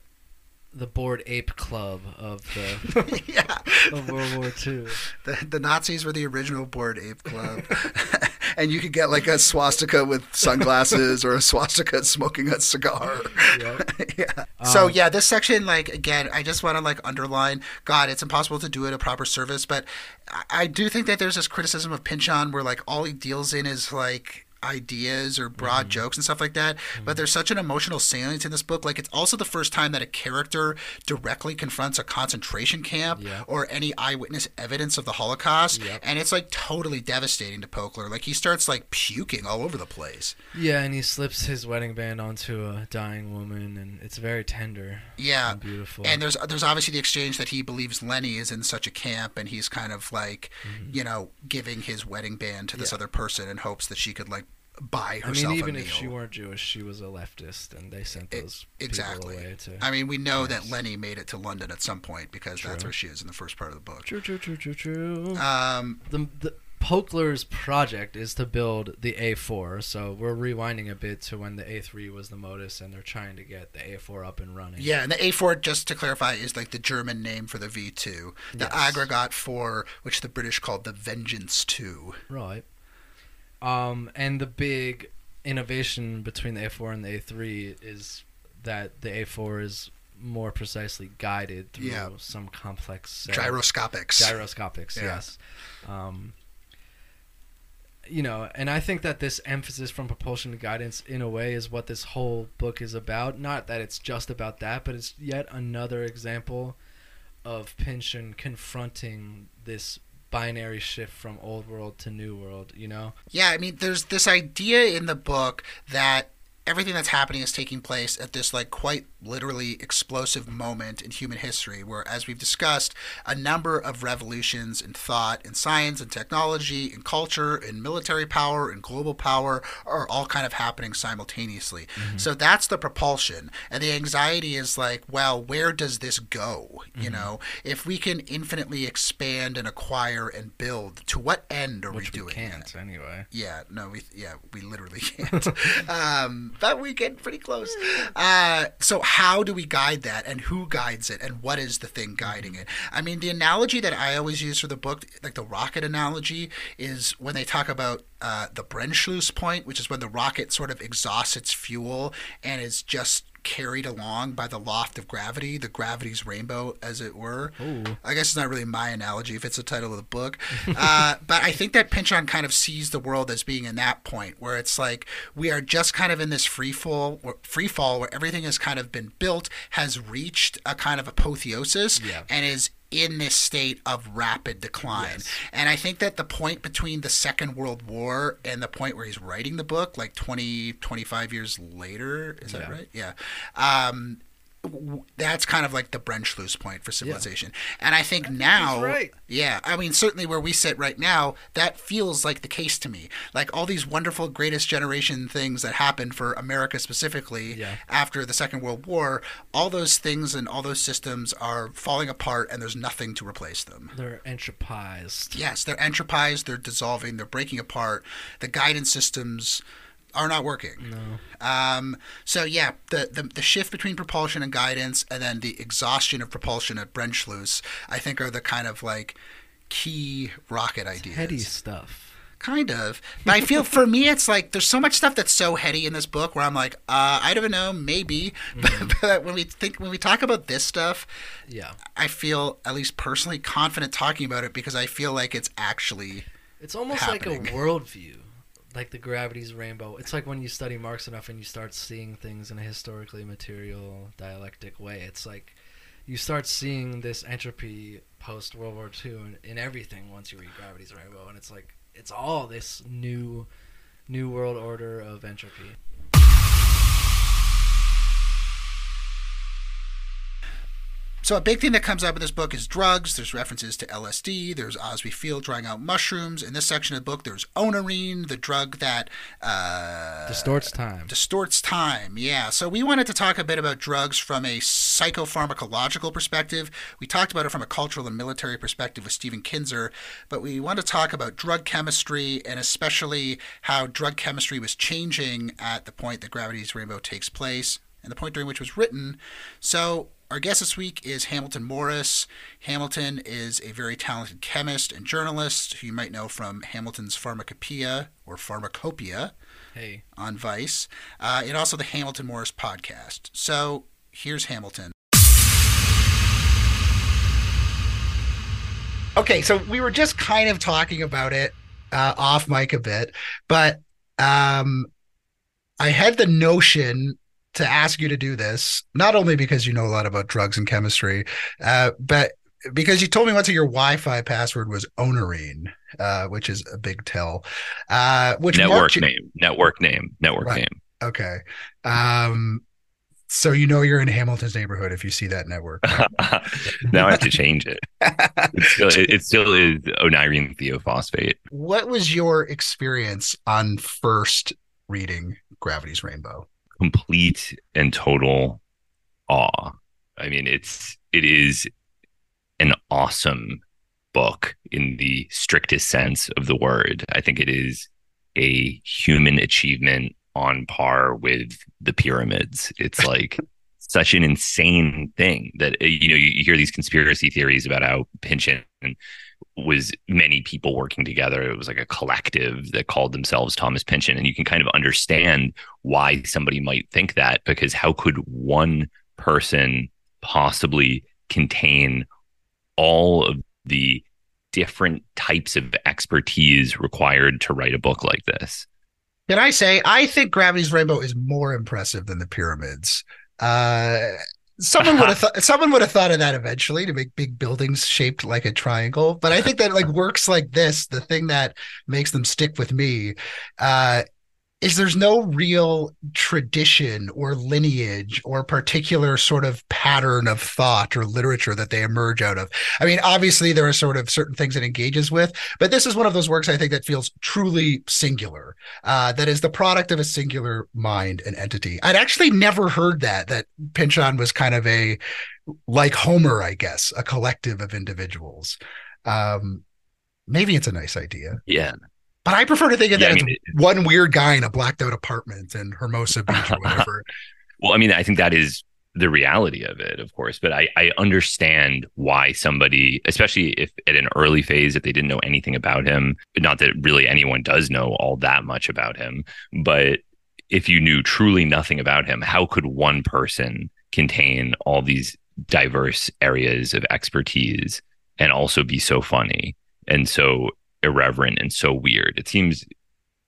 the Bored Ape club of the yeah. of World War II. The, the Nazis were the original Bored Ape club, and you could get like a swastika with sunglasses or a swastika smoking a cigar. Yep. yeah. So Um, yeah, this section, like again, I just want to like underline. God, it's impossible to do it a proper service, but I, I do think that there's this criticism of Pynchon where like all he deals in is like ideas or broad Mm-hmm. jokes and stuff like that. But there's such an emotional salience in this book. Like it's also the first time that a character directly confronts a concentration camp Yeah. or any eyewitness evidence of the Holocaust, Yep. and it's like totally devastating to Pokler. Like he starts like puking all over the place. Yeah, and he slips his wedding band onto a dying woman, and it's very tender Yeah. and beautiful. And there's there's obviously the exchange that he believes Leni is in such a camp, and he's kind of like, you know, giving his wedding band to this Mm-hmm. Yeah. other person in hopes that she could like buy I mean, even if she weren't Jewish, she was a leftist, and they sent those exactly. people away to. I mean, we know that Leni made it to London at some point because that's where she is in the first part of the book. True, true, true, true, true. Um, the, the Pokler's project is to build the A4. So we're rewinding a bit to when the A3 was the Modus, and they're trying to get the A4 up and running. yeah, and the A4, just to clarify, is like the German name for the V2. The Yes. aggregate for which the British called the Vengeance 2. Right. Um, and the big innovation between the A4 and the A3 is that the A4 is more precisely guided through Yeah. some complex set Gyroscopics. gyroscopics Yeah. yes um, you know and i think that this emphasis from propulsion to guidance in a way is what this whole book is about not that it's just about that but it's yet another example of Pynchon confronting this binary shift from old world to new world, you know? Yeah, I mean, there's this idea in the book that everything that's happening is taking place at this like quite literally explosive moment in human history where as we've discussed a number of revolutions in thought in science and technology in culture in military power and global power are all kind of happening simultaneously so that's the propulsion and the anxiety is like well where does this go you know if we can infinitely expand and acquire and build to what end are Which we doing we can't that? anyway. Yeah, no, we yeah we literally can't. um, but we get pretty close. Uh, so how do we guide that, and who guides it, and what is the thing guiding it? I mean, the analogy that I always use for the book, like the rocket analogy, is when they talk about uh, the Brennschluss point, which is when the rocket sort of exhausts its fuel and is just carried along by the loft of gravity, the gravity's rainbow, as it were. I guess it's not really my analogy if it's the title of the book. uh, but I think that Pynchon kind of sees the world as being in that point where it's like we are just kind of in this free fall, free fall where everything has kind of been built, has reached a kind of apotheosis, Yeah. and is in this state of rapid decline. And I think that the point between the Second World War and the point where he's writing the book, like 20, 25 years later, is that right? Yeah. Um, that's kind of like the Brennschluss point for civilization. And I think now, right. yeah, I mean, certainly where we sit right now, that feels like the case to me. Like all these wonderful greatest generation things that happened for America specifically Yeah. after the Second World War, all those things and all those systems are falling apart and there's nothing to replace them. They're entropized. Yes, they're entropized, they're dissolving, they're breaking apart. The guidance systems are not working. No. Um, so yeah, the, the the shift between propulsion and guidance, and then the exhaustion of propulsion at Brennschluss, I think are the kind of like key rocket ideas. Heady stuff. Kind of. But I feel for me, it's like there's so much stuff that's so heady in this book where I'm like, uh, I don't know, maybe. But, but when we think, when we talk about this stuff, Yeah. I feel at least personally confident talking about it because I feel like it's actually It's almost happening. like a worldview, like the gravity's rainbow. It's like when you study Marx enough and you start seeing things in a historically material, dialectic way. It's like you start seeing this entropy post World War II in, in everything once you read Gravity's Rainbow, and it's like it's all this new, new world order of entropy. So a big thing that comes up in this book is drugs. There's references to LSD. There's Osbie Feel drying out mushrooms. In this section of the book, there's Oneirine, the drug that uh, Distorts time. distorts time. Yeah. So we wanted to talk a bit about drugs from a psychopharmacological perspective. We talked about it from a cultural and military perspective with Stephen Kinzer, but we want to talk about drug chemistry and especially how drug chemistry was changing at the point that Gravity's Rainbow takes place and the point during which it was written. So our guest this week is Hamilton Morris. Hamilton is a very talented chemist and journalist who you might know from Hamilton's Pharmacopoeia or Pharmacopoeia Hey, on Vice, uh, and also the Hamilton Morris podcast. So here's Hamilton. Okay, so we were just kind of talking about it uh, off mic a bit, but um, I had the notion to ask you to do this, not only because you know a lot about drugs and chemistry, uh, but because you told me once that your Wi-Fi password was Oneirine, uh, which is a big tell. Uh, which network you- name, network name, network Right. name. Okay. Um, so you know you're in Hamilton's neighborhood if you see that network. now I have to change it. It still, it, it still is Oneirine theophosphate. what was your experience on first reading Gravity's Rainbow? Complete and total awe. I mean, it's it is an awesome book in the strictest sense of the word. I think it is a human achievement on par with the pyramids. It's like such an insane thing that you know you, you hear these conspiracy theories about how Pynchon was many people working together. It was like a collective that called themselves Thomas Pynchon, and you can kind of understand why somebody might think that because how could one person possibly contain all of the different types of expertise required to write a book like this? Can I say I think Gravity's Rainbow is more impressive than the pyramids? Uh, someone would have thought someone would have thought of that eventually to make big buildings shaped like a triangle but i think that like works like this the thing that makes them stick with me uh is there's no real tradition or lineage or particular sort of pattern of thought or literature that they emerge out of. I mean, obviously there are sort of certain things it engages with, but this is one of those works I think that feels truly singular. Uh, that is the product of a singular mind and entity. I'd actually never heard that that Pynchon was kind of a like Homer, I guess, a collective of individuals. Um, maybe it's a nice idea. Yeah. But I prefer to think of Yeah, that I mean, as one weird guy in a blacked out apartment in Hermosa Beach or whatever. Well, I mean, I think that is the reality of it, of course. But I, I understand why somebody, especially if at an early phase, if they didn't know anything about him, but not that really anyone does know all that much about him, but if you knew truly nothing about him, how could one person contain all these diverse areas of expertise and also be so funny and so irreverent and so weird? It seems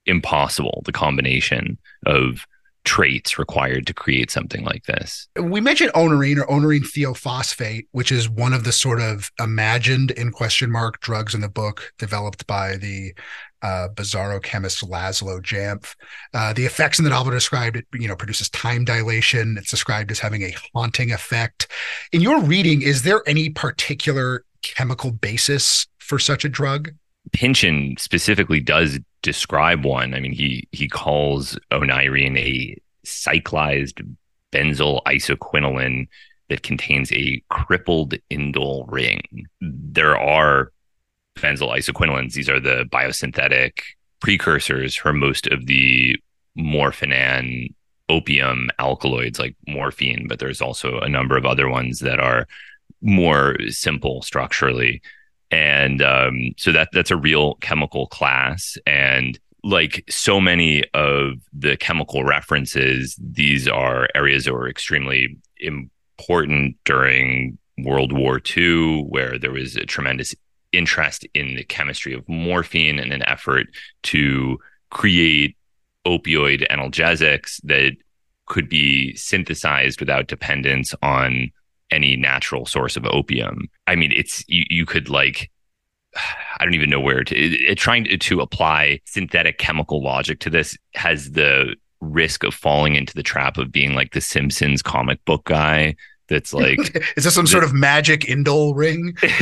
impossible, the combination of traits required to create something like this. we mentioned Oneirine or Oneirine theophosphate, which is one of the sort of imagined in question mark drugs in the book developed by the uh, bizarro chemist Laszlo Jamf. Uh, the effects in the novel described, it you know produces time dilation. It's described as having a haunting effect. In your reading, is there any particular chemical basis for such a drug? Pynchon specifically does describe one. I mean, he he calls Oneirine a cyclized benzyl isoquinoline that contains a crippled indole ring. There are benzyl isoquinolines. These are the biosynthetic precursors for most of the morphinan opium alkaloids like morphine, but there's also a number of other ones that are more simple structurally and um, so that that's a real chemical class. And like so many of the chemical references these are areas that were extremely important during world war ii where there was a tremendous interest in the chemistry of morphine and an effort to create opioid analgesics that could be synthesized without dependence on any natural source of opium. I mean, it's you, you could like I don't even know where to it, it, trying to, to apply synthetic chemical logic to this has the risk of falling into the trap of being like the Simpsons comic book guy that's like is this some sort of magic indole ring?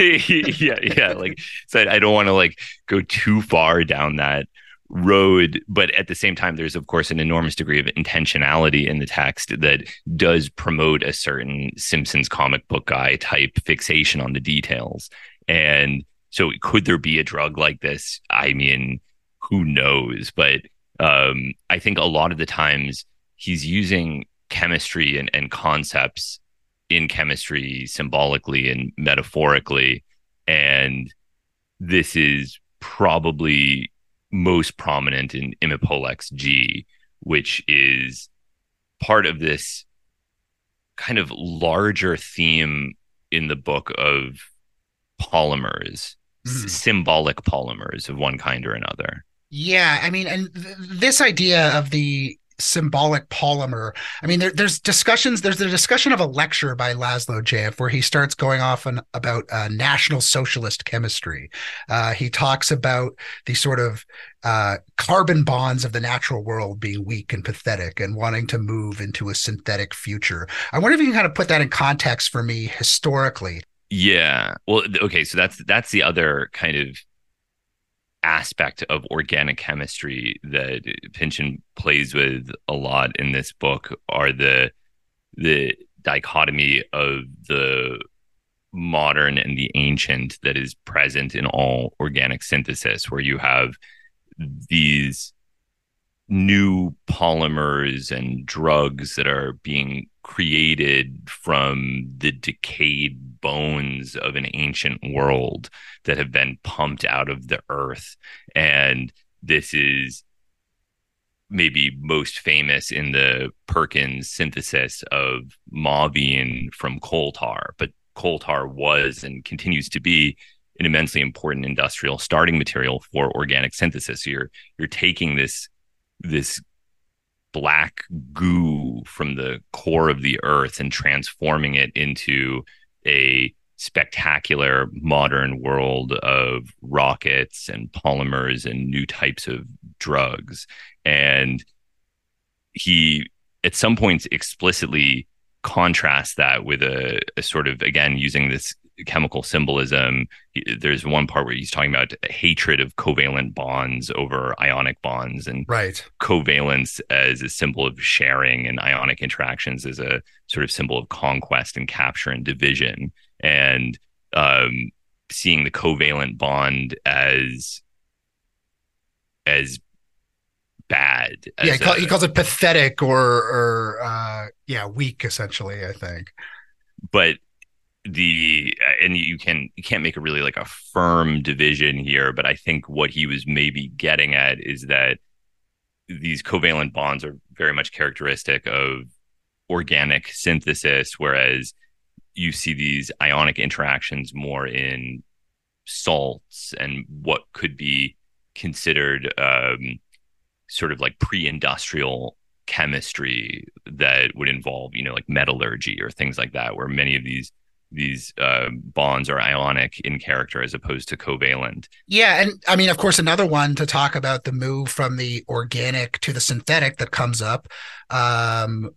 yeah, yeah. Like so I don't want to like go too far down that road but at the same time there's of course an enormous degree of intentionality in the text that does promote a certain simpsons comic book guy type fixation on the details. And so could there be a drug like this? I mean who knows? But um, i think a lot of the times he's using chemistry and, and concepts in chemistry symbolically and metaphorically. And this is probably most prominent in Imipolex G, which is part of this kind of larger theme in the book of polymers, s- hmm. symbolic polymers of one kind or another. Yeah, I mean, and th- this idea of the symbolic polymer. I mean, there, there's discussions. There's a discussion of a lecture by Laszlo Jamf where he starts going off on about uh, National Socialist chemistry. Uh, he talks about the sort of uh, carbon bonds of the natural world being weak and pathetic, and wanting to move into a synthetic future. I wonder if you can kind of put that in context for me historically. Yeah. Well, okay. So that's that's the other kind of aspect of organic chemistry that Pynchon plays with a lot in this book are the the dichotomy of the modern and the ancient that is present in all organic synthesis where you have these new polymers and drugs that are being created from the decayed bones of an ancient world that have been pumped out of the earth. And this is maybe most famous in the Perkin's synthesis of mauvine from coal tar. But coal tar was and continues to be an immensely important industrial starting material for organic synthesis. So you're you're taking this this black goo from the core of the earth and transforming it into a spectacular modern world of rockets and polymers and new types of drugs. And he, at some points, explicitly contrasts that with a, a sort of, again, using this chemical symbolism. There's one part where he's talking about hatred of covalent bonds over ionic bonds and Right. covalence as a symbol of sharing and ionic interactions as a sort of symbol of conquest and capture and division and um, seeing the covalent bond as as bad Yeah, as he, call, a- he calls it pathetic or or uh, yeah, weak essentially. I think. but the and you can you can't make a really like a firm division here but i think what he was maybe getting at is that these covalent bonds are very much characteristic of organic synthesis whereas you see these ionic interactions more in salts and what could be considered um, sort of like pre-industrial chemistry that would involve you know like metallurgy or things like that where many of these these uh, bonds are ionic in character as opposed to covalent Yeah, and I mean, of course, another one to talk about the move from the organic to the synthetic that comes up. Um,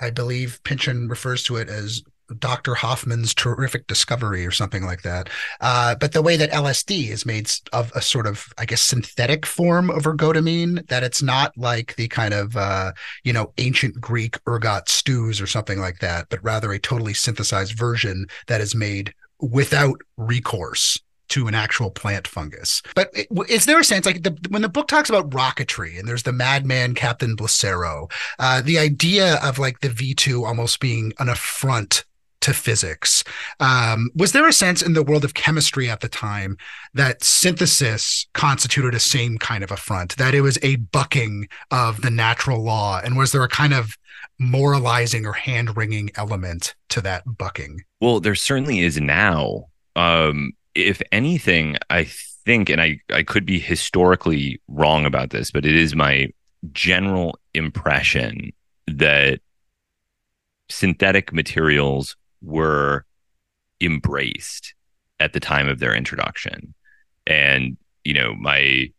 I believe Pynchon refers to it as Dr. Hofmann's terrific discovery or something like that. Uh, but the way that LSD is made of a sort of, I guess, synthetic form of ergotamine, that it's not like the kind of, uh, you know, ancient Greek ergot stews or something like that, but rather a totally synthesized version that is made without recourse to an actual plant fungus. But is there a sense like the, when the book talks about rocketry and there's the madman Captain Blicero, uh, the idea of like the V2 almost being an affront to physics. Um, was there a sense in the world of chemistry at the time that synthesis constituted a same kind of affront, that it was a bucking of the natural law? And was there a kind of moralizing or hand wringing element to that bucking? Well, there certainly is now. Um, if anything, I think, and I, I could be historically wrong about this, but it is my general impression that synthetic materials were embraced at the time of their introduction. And, you know, my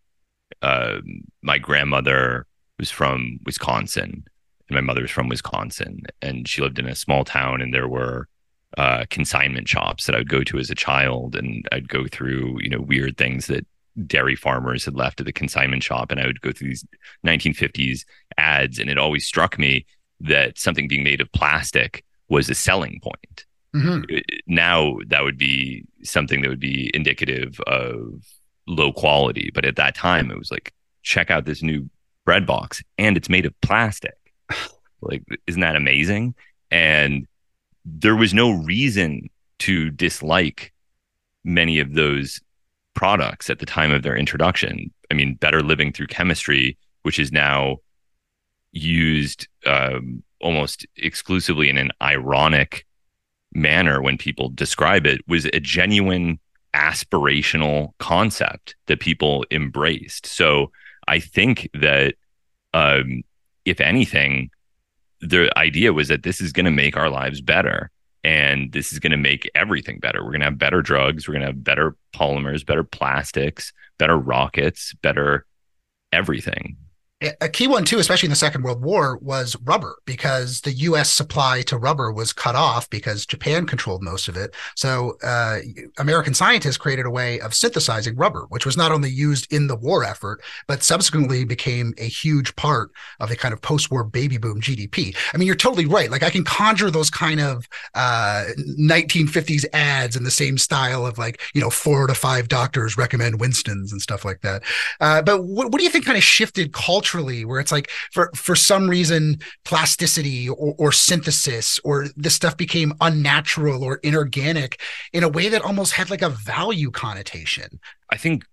um my grandmother was from Wisconsin and my mother's from Wisconsin and she lived in a small town and there were uh, consignment shops that I would go to as a child and I'd go through, you know, weird things that dairy farmers had left at the consignment shop and I would go through these 1950s ads and it always struck me that something being made of plastic was a selling point. Mhm. Now that would be something that would be indicative of low quality, but at that time it was like check out this new bread box and it's made of plastic. like isn't that amazing? And there was no reason to dislike many of those products at the time of their introduction. I mean, Better Living Through Chemistry, which is now used um, almost exclusively in an ironic manner when people describe it, was a genuine aspirational concept that people embraced. So I think that, um, if anything, the idea was that this is going to make our lives better and this is going to make everything better. We're going to have better drugs, we're going to have better polymers, better plastics, better rockets, better everything. A key one too, especially in the Second World War, was rubber because the U.S. supply to rubber was cut off because Japan controlled most of it. So uh, American scientists created a way of synthesizing rubber, which was not only used in the war effort, but subsequently became a huge part of the kind of post-war baby boom GDP. I mean, you're totally right. Like I can conjure those kind of uh, 1950s ads in the same style of like, you know, four to five doctors recommend Winston's and stuff like that. Uh, but what, what do you think kind of shifted culturally where it's like for for some reason plasticity or, or synthesis or this stuff became unnatural or inorganic in a way that almost had like a value connotation I think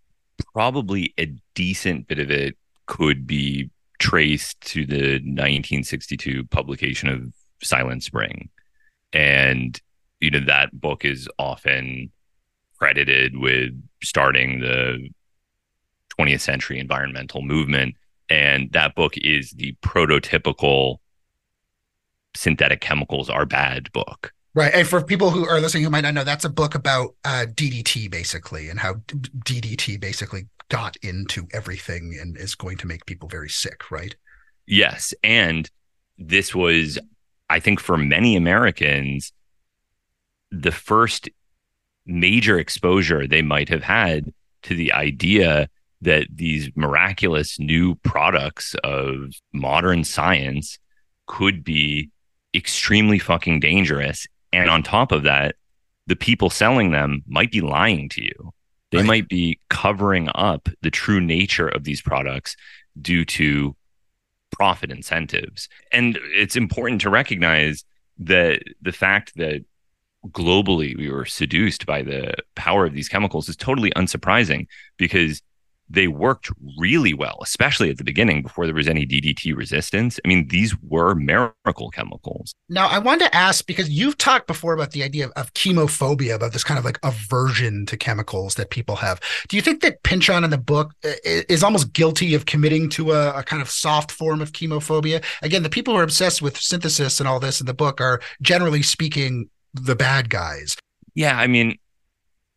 probably a decent bit of it could be traced to the 1962 publication of Silent Spring. And, you know, that book is often credited with starting the 20th century environmental movement. And that book is the prototypical synthetic chemicals are bad book. Right. And for people who are listening who might not know, that's a book about uh, DDT basically and how DDT basically got into everything and is going to make people very sick, right? Yes. And this was, I think, for many Americans, the first major exposure they might have had to the idea that these miraculous new products of modern science could be extremely fucking dangerous. And on top of that, the people selling them might be lying to you. They Right. might be covering up the true nature of these products due to profit incentives. And it's important to recognize that the fact that globally we were seduced by the power of these chemicals is totally unsurprising because they worked really well, especially at the beginning before there was any DDT resistance. I mean, these were miracle chemicals. Now, I wanted to ask because you've talked before about the idea of, of chemophobia, about this kind of like aversion to chemicals that people have. Do you think that Pynchon in the book uh, i- is almost guilty of committing to a, a kind of soft form of chemophobia? Again, the people who are obsessed with synthesis and all this in the book are generally speaking the bad guys. Yeah, I mean,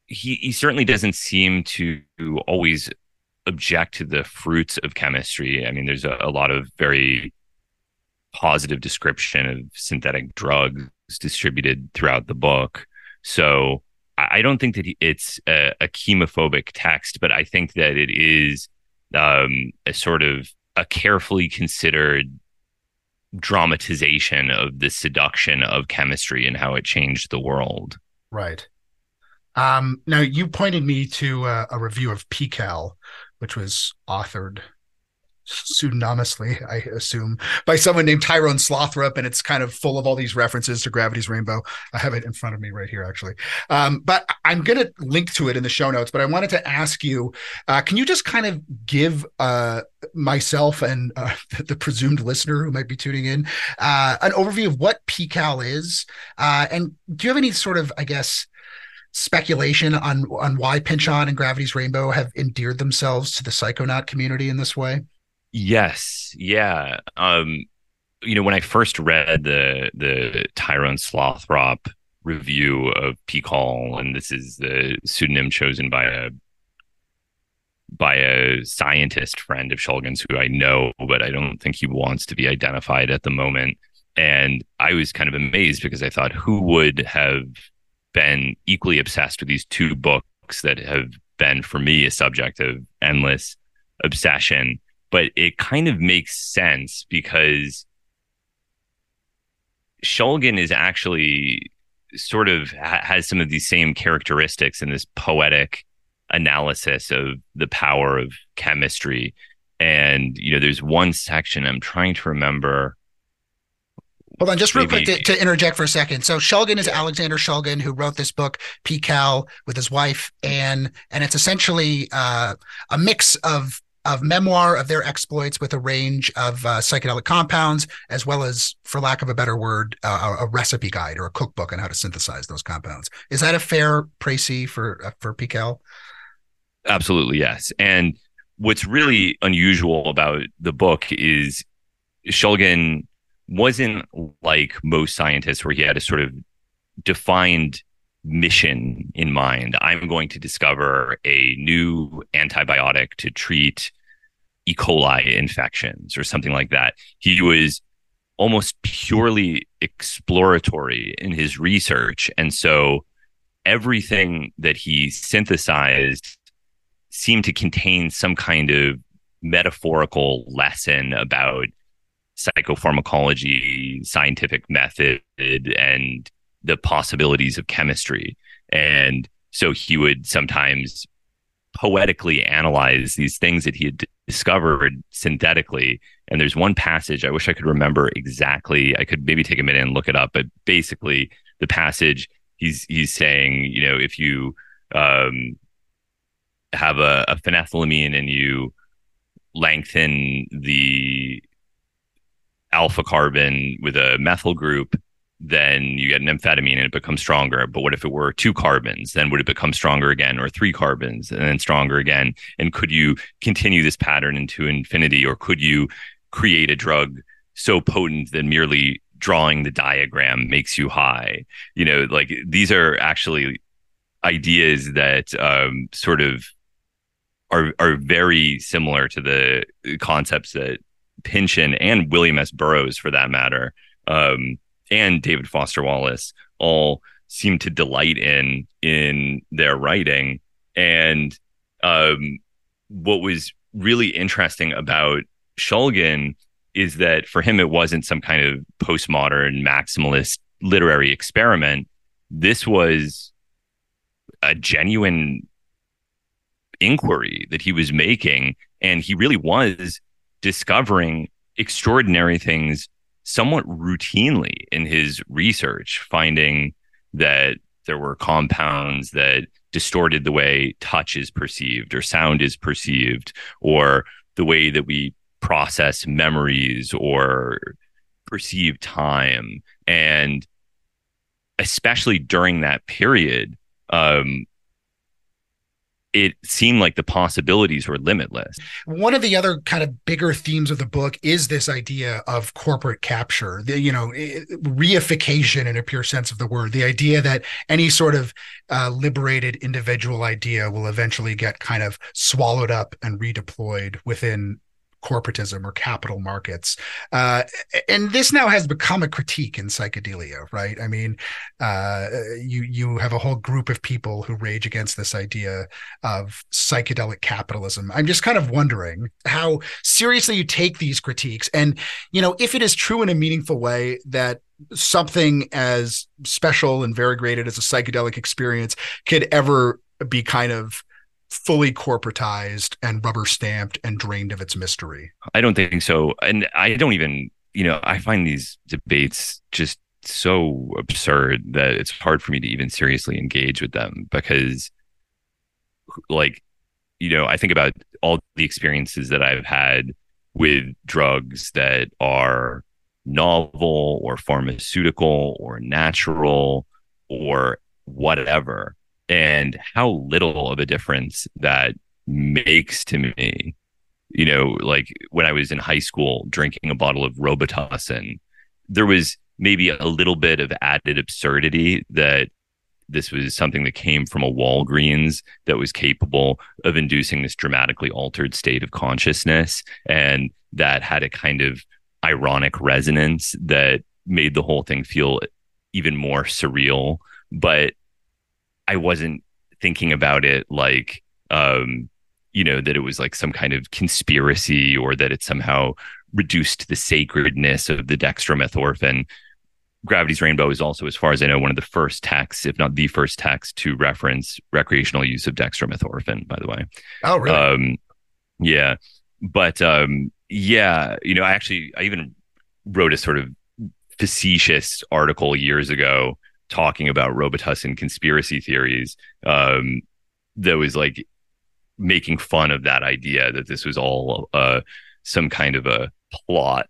he he certainly doesn't seem to always object to the fruits of chemistry. I mean, there's a, a lot of very positive description of synthetic drugs distributed throughout the book. So I don't think that it's a, a chemophobic text, but I think that it is um, a sort of a carefully considered dramatization of the seduction of chemistry and how it changed the world. Right. Um, now you pointed me to uh, a review of PIHKAL, which was authored pseudonymously, I assume, by someone named Tyrone Slothrop, and it's kind of full of all these references to Gravity's Rainbow. I have it in front of me right here, actually. Um, but I'm going to link to it in the show notes. But I wanted to ask you, uh, can you just kind of give uh, myself and uh, the presumed listener who might be tuning in uh, an overview of what PIHKAL is, uh, and do you have any sort of, I guess, speculation on on why Pynchon and Gravity's Rainbow have endeared themselves to the Psychonaut community in this way? Yes, yeah. Um, you know, when I first read the the Tyrone Slothrop review of PIHKAL, and this is the pseudonym chosen by a by a scientist friend of Shulgin's who I know, but I don't think he wants to be identified at the moment. And I was kind of amazed because I thought, who would have been equally obsessed with these two books that have been for me a subject of endless obsession? But it kind of makes sense because Shulgin is actually sort of ha- has some of these same characteristics in this poetic analysis of the power of chemistry. And, you know, there's one section I'm trying to remember. Hold on, just real quick to, to interject for a second. So Shulgin is Alexander Shulgin, who wrote this book, PIHKAL, with his wife Anne, and it's essentially uh, a mix of of memoir of their exploits with a range of uh, psychedelic compounds, as well as, for lack of a better word, uh, a, a recipe guide or a cookbook on how to synthesize those compounds. Is that a fair précis for uh, for PIHKAL? Absolutely, yes. And what's really unusual about the book is Shulgin wasn't like most scientists where he had a sort of defined mission in mind. I'm going to discover a new antibiotic to treat E. coli infections or something like that. He was almost purely exploratory in his research. And so everything that he synthesized seemed to contain some kind of metaphorical lesson about psychopharmacology, scientific method, and the possibilities of chemistry. And so he would sometimes poetically analyze these things that he had discovered synthetically. And there's one passage, I wish I could remember exactly. I could maybe take a minute and look it up, but basically the passage he's he's saying, you know, if you um, have a, a phenethylamine and you lengthen the alpha carbon with a methyl group, then you get an amphetamine and it becomes stronger. But what if it were two carbons? Then would it become stronger again, or three carbons and then stronger again? And could you continue this pattern into infinity, or could you create a drug so potent that merely drawing the diagram makes you high? You know, like these are actually ideas that um, sort of are are very similar to the concepts that Pynchon and William S. Burroughs, for that matter, um, and David Foster Wallace all seem to delight in in their writing. And um, what was really interesting about Shulgin is that for him it wasn't some kind of postmodern maximalist literary experiment. This was a genuine inquiry that he was making, and he really was discovering extraordinary things somewhat routinely in his research, finding that there were compounds that distorted the way touch is perceived or sound is perceived or the way that we process memories or perceive time. And especially during that period um, it seemed like the possibilities were limitless. One of the other kind of bigger themes of the book is this idea of corporate capture, the, you know, reification in a pure sense of the word, the idea that any sort of uh, liberated individual idea will eventually get kind of swallowed up and redeployed within corporatism or capital markets. Uh, and this now has become a critique in psychedelia, right? I mean, uh, you you have a whole group of people who rage against this idea of psychedelic capitalism. I'm just kind of wondering how seriously you take these critiques, and you know, if it is true in a meaningful way that something as special and variegated as a psychedelic experience could ever be kind of fully corporatized and rubber stamped and drained of its mystery. I don't think so. And I don't even, you know, I find these debates just so absurd that it's hard for me to even seriously engage with them because like you know i think about all the experiences that i've had with drugs that are novel or pharmaceutical or natural or whatever and how little of a difference that makes to me. You know, like when I was in high school drinking a bottle of Robitussin, there was maybe a little bit of added absurdity that this was something that came from a Walgreens that was capable of inducing this dramatically altered state of consciousness. And that had a kind of ironic resonance that made the whole thing feel even more surreal. But I wasn't thinking about it like, um, you know, that it was like some kind of conspiracy or that it somehow reduced the sacredness of the dextromethorphan. Gravity's Rainbow is also, as far as I know, one of the first texts, if not the first text, to reference recreational use of dextromethorphan. By the way. Oh, really? Um, yeah, but um, yeah, you know, I actually I even wrote a sort of facetious article years ago talking about Robitussin conspiracy theories um, that was like making fun of that idea that this was all uh, some kind of a plot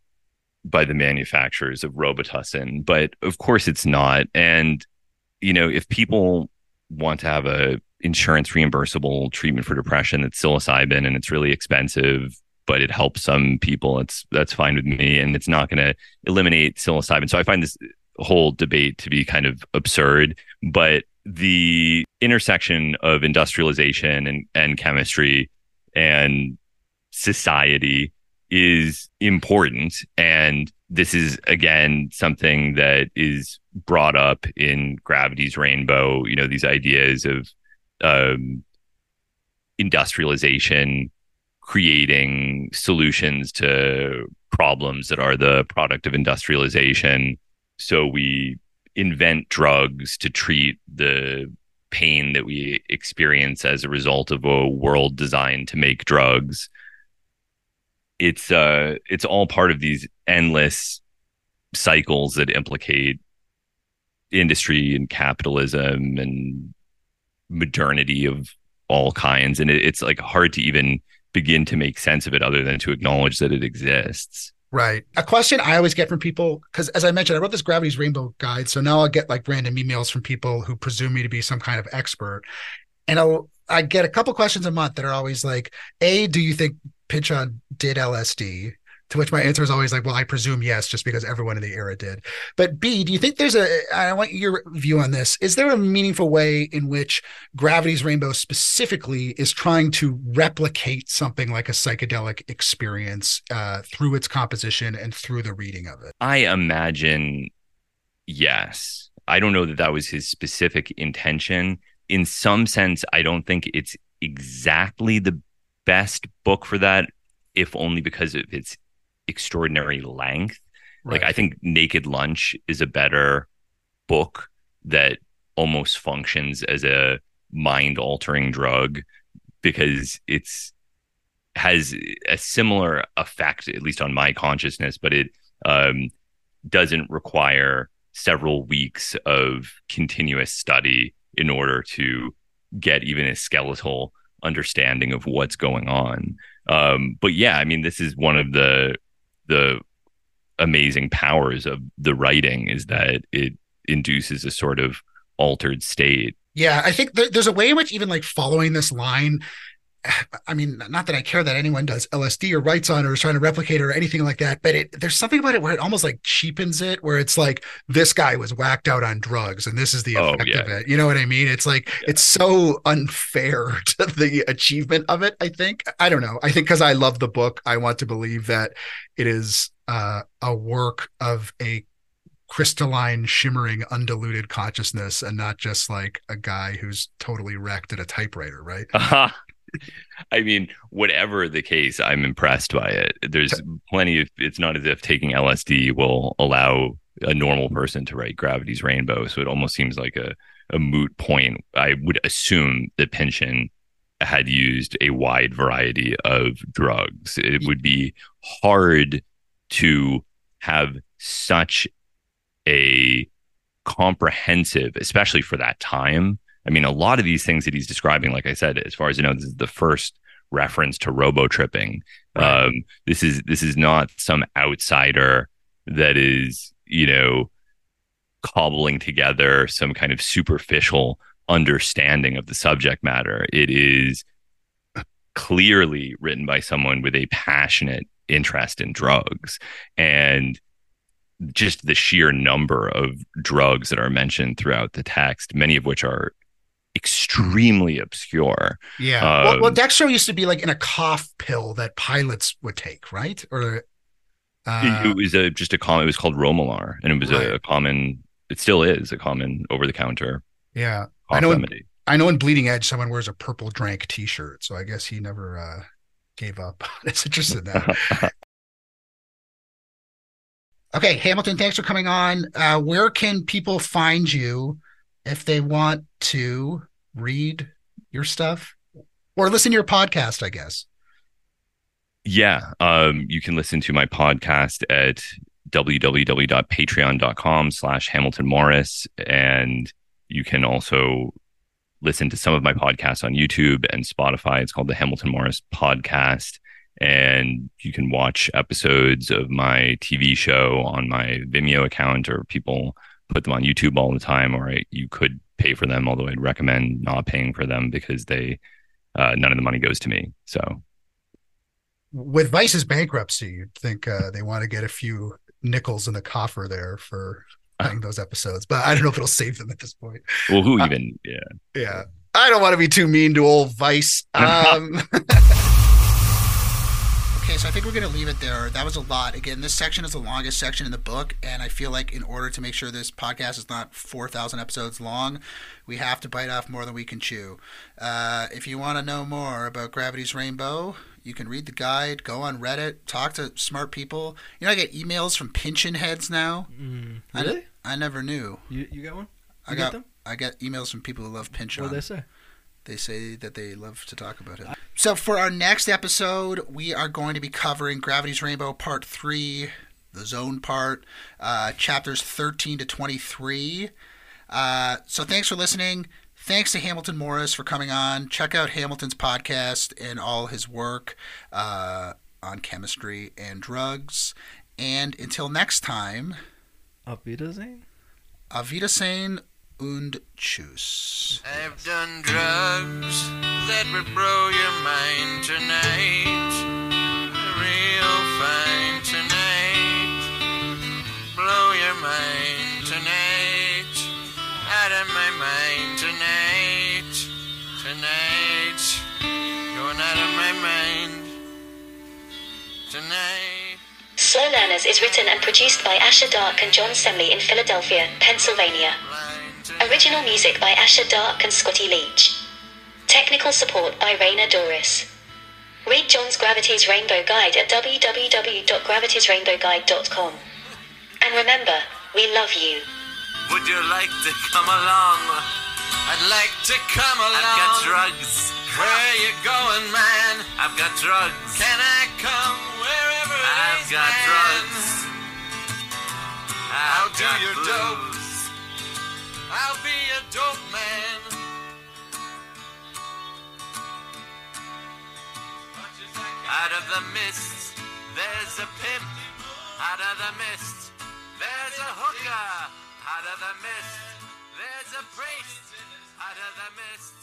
by the manufacturers of Robitussin. But of course, it's not. And you know, if people want to have a insurance reimbursable treatment for depression that's psilocybin and it's really expensive but it helps some people it's that's fine with me and it's not going to eliminate psilocybin so i find this whole debate to be kind of absurd, but the intersection of industrialization and, and chemistry and society is important. And this is, again, something that is brought up in Gravity's Rainbow, you know, these ideas of um, industrialization creating solutions to problems that are the product of industrialization so we invent drugs to treat the pain that we experience as a result of a world designed to make drugs. It's uh it's all part of these endless cycles that implicate industry and capitalism and modernity of all kinds and it, it's like hard to even begin to make sense of it other than to acknowledge that it exists Right. A question I always get from people, because as I mentioned, I wrote this Gravity's Rainbow guide. So now I'll get like random emails from people who presume me to be some kind of expert. And I'll, I get a couple questions a month that are always like, A, do you think Pynchon did LSD? To which my answer is always like, well, I presume yes, just because everyone in the era did. But B, do you think there's a, I want your view on this. Is there a meaningful way in which Gravity's Rainbow specifically is trying to replicate something like a psychedelic experience uh, through its composition and through the reading of it? I imagine yes. I don't know that that was his specific intention. In some sense, I don't think it's exactly the best book for that, if only because of its extraordinary length. Like I think Naked Lunch is a better book that almost functions as a mind altering drug because it's has a similar effect at least on my consciousness but it um, doesn't require several weeks of continuous study in order to get even a skeletal understanding of what's going on um, but yeah i mean this is one of the the amazing powers of the writing is that it induces a sort of altered state. Yeah, I think there's a way in which even like following this line. I mean, not that I care that anyone does LSD or writes on it or is trying to replicate it or anything like that, but it, there's something about it where it almost like cheapens it, where it's like this guy was whacked out on drugs and this is the Oh, effect yeah. of it. You know what I mean? It's like it's so unfair to the achievement of it. I think I don't know. I think because I love the book, I want to believe that it is uh, a work of a crystalline, shimmering, undiluted consciousness, and not just like a guy who's totally wrecked at a typewriter, right? I mean, whatever the case, I'm impressed by it. There's plenty of it's not as if taking LSD will allow a normal person to write Gravity's Rainbow. So it almost seems like a, a moot point. I would assume that Pynchon had used a wide variety of drugs. It would be hard to have such a comprehensive, especially for that time. I mean, a lot of these things that he's describing, like I said, as far as I know, this is the first reference to robo tripping. Um, this is this is not some outsider that is, you know, cobbling together some kind of superficial understanding of the subject matter. It is clearly written by someone with a passionate interest in drugs and just the sheer number of drugs that are mentioned throughout the text, many of which are extremely obscure. Yeah. well, well, Um, Dextro used to be like in a cough pill that pilots would take, right? Or It- uh, it was a just a common. It was called Romilar, and it was a, Right. a common. It still is a common over the counter yeah. I cough know. In. I know in Bleeding Edge, someone wears a purple drank T-shirt, so I guess he never uh, gave up. It's interested in that. Okay, Hamilton, thanks for coming on. Uh, where can people find you if they want to read your stuff or listen to your podcast? I guess. Yeah. Um, you can listen to my podcast at www.patreon.com slash Hamilton Morris. And you can also listen to some of my podcasts on YouTube and Spotify. It's called the Hamilton Morris Podcast. And you can watch episodes of my TV show on my Vimeo account, or people put them on YouTube all the time, or I, you could pay for them, although I'd recommend not paying for them because they uh, none of the money goes to me. So With Vice's bankruptcy, you'd think uh, they want to get a few nickels in the coffer there for playing those episodes, but I don't know if it'll save them at this point. Well, who Uh, even? Yeah. Yeah. I don't want to be too mean to old Vice. Um, okay, so I think we're going to leave it there. That was a lot. Again, this section is the longest section in the book, and I feel like in order to make sure this podcast is not 4,000 episodes long, we have to bite off more than we can chew. Uh, if you want to know more about Gravity's Rainbow, you can read the guide, go on Reddit, talk to smart people. You know, I get emails from Pynchon heads now. Mm, I, really? I never knew. You you got one? I You got get them? I get emails from people who love Pynchon. What do they say? They say that they love to talk about it. So for our next episode, we are going to be covering Gravity's Rainbow Part Three, the Zone part, uh, chapters thirteen to twenty-three. Uh, so thanks for listening. Thanks to Hamilton Morris for coming on. Check out Hamilton's podcast and all his work uh, on chemistry and drugs. And until next time, Auf Wiedersehen. Auf Wiedersehen und Tschüss. I've done drugs that would blow your mind tonight. Real fine tonight. Blow your mind tonight. Out of my mind tonight. Tonight. Going out of my mind. Tonight. Slow Learners is written and produced by Asher Dark and John Semley in Philadelphia, Pennsylvania. Original music by Asher Dark and Scotty Leach. Technical support by Raina Doris. Read John's Gravity's Rainbow Guide at www.gravitiesrainbowguide.com. And remember, we love you. Would you like to come along? I'd like to come along. I've got drugs. Where you going, man? I've got drugs. Can I come wherever it I've is, got man? drugs. I'll do your dopes. I'll be a dope man. Out of the mist, there's a pimp. Out of the mist, there's a hooker. Out of the mist, there's a priest. Out of the mist.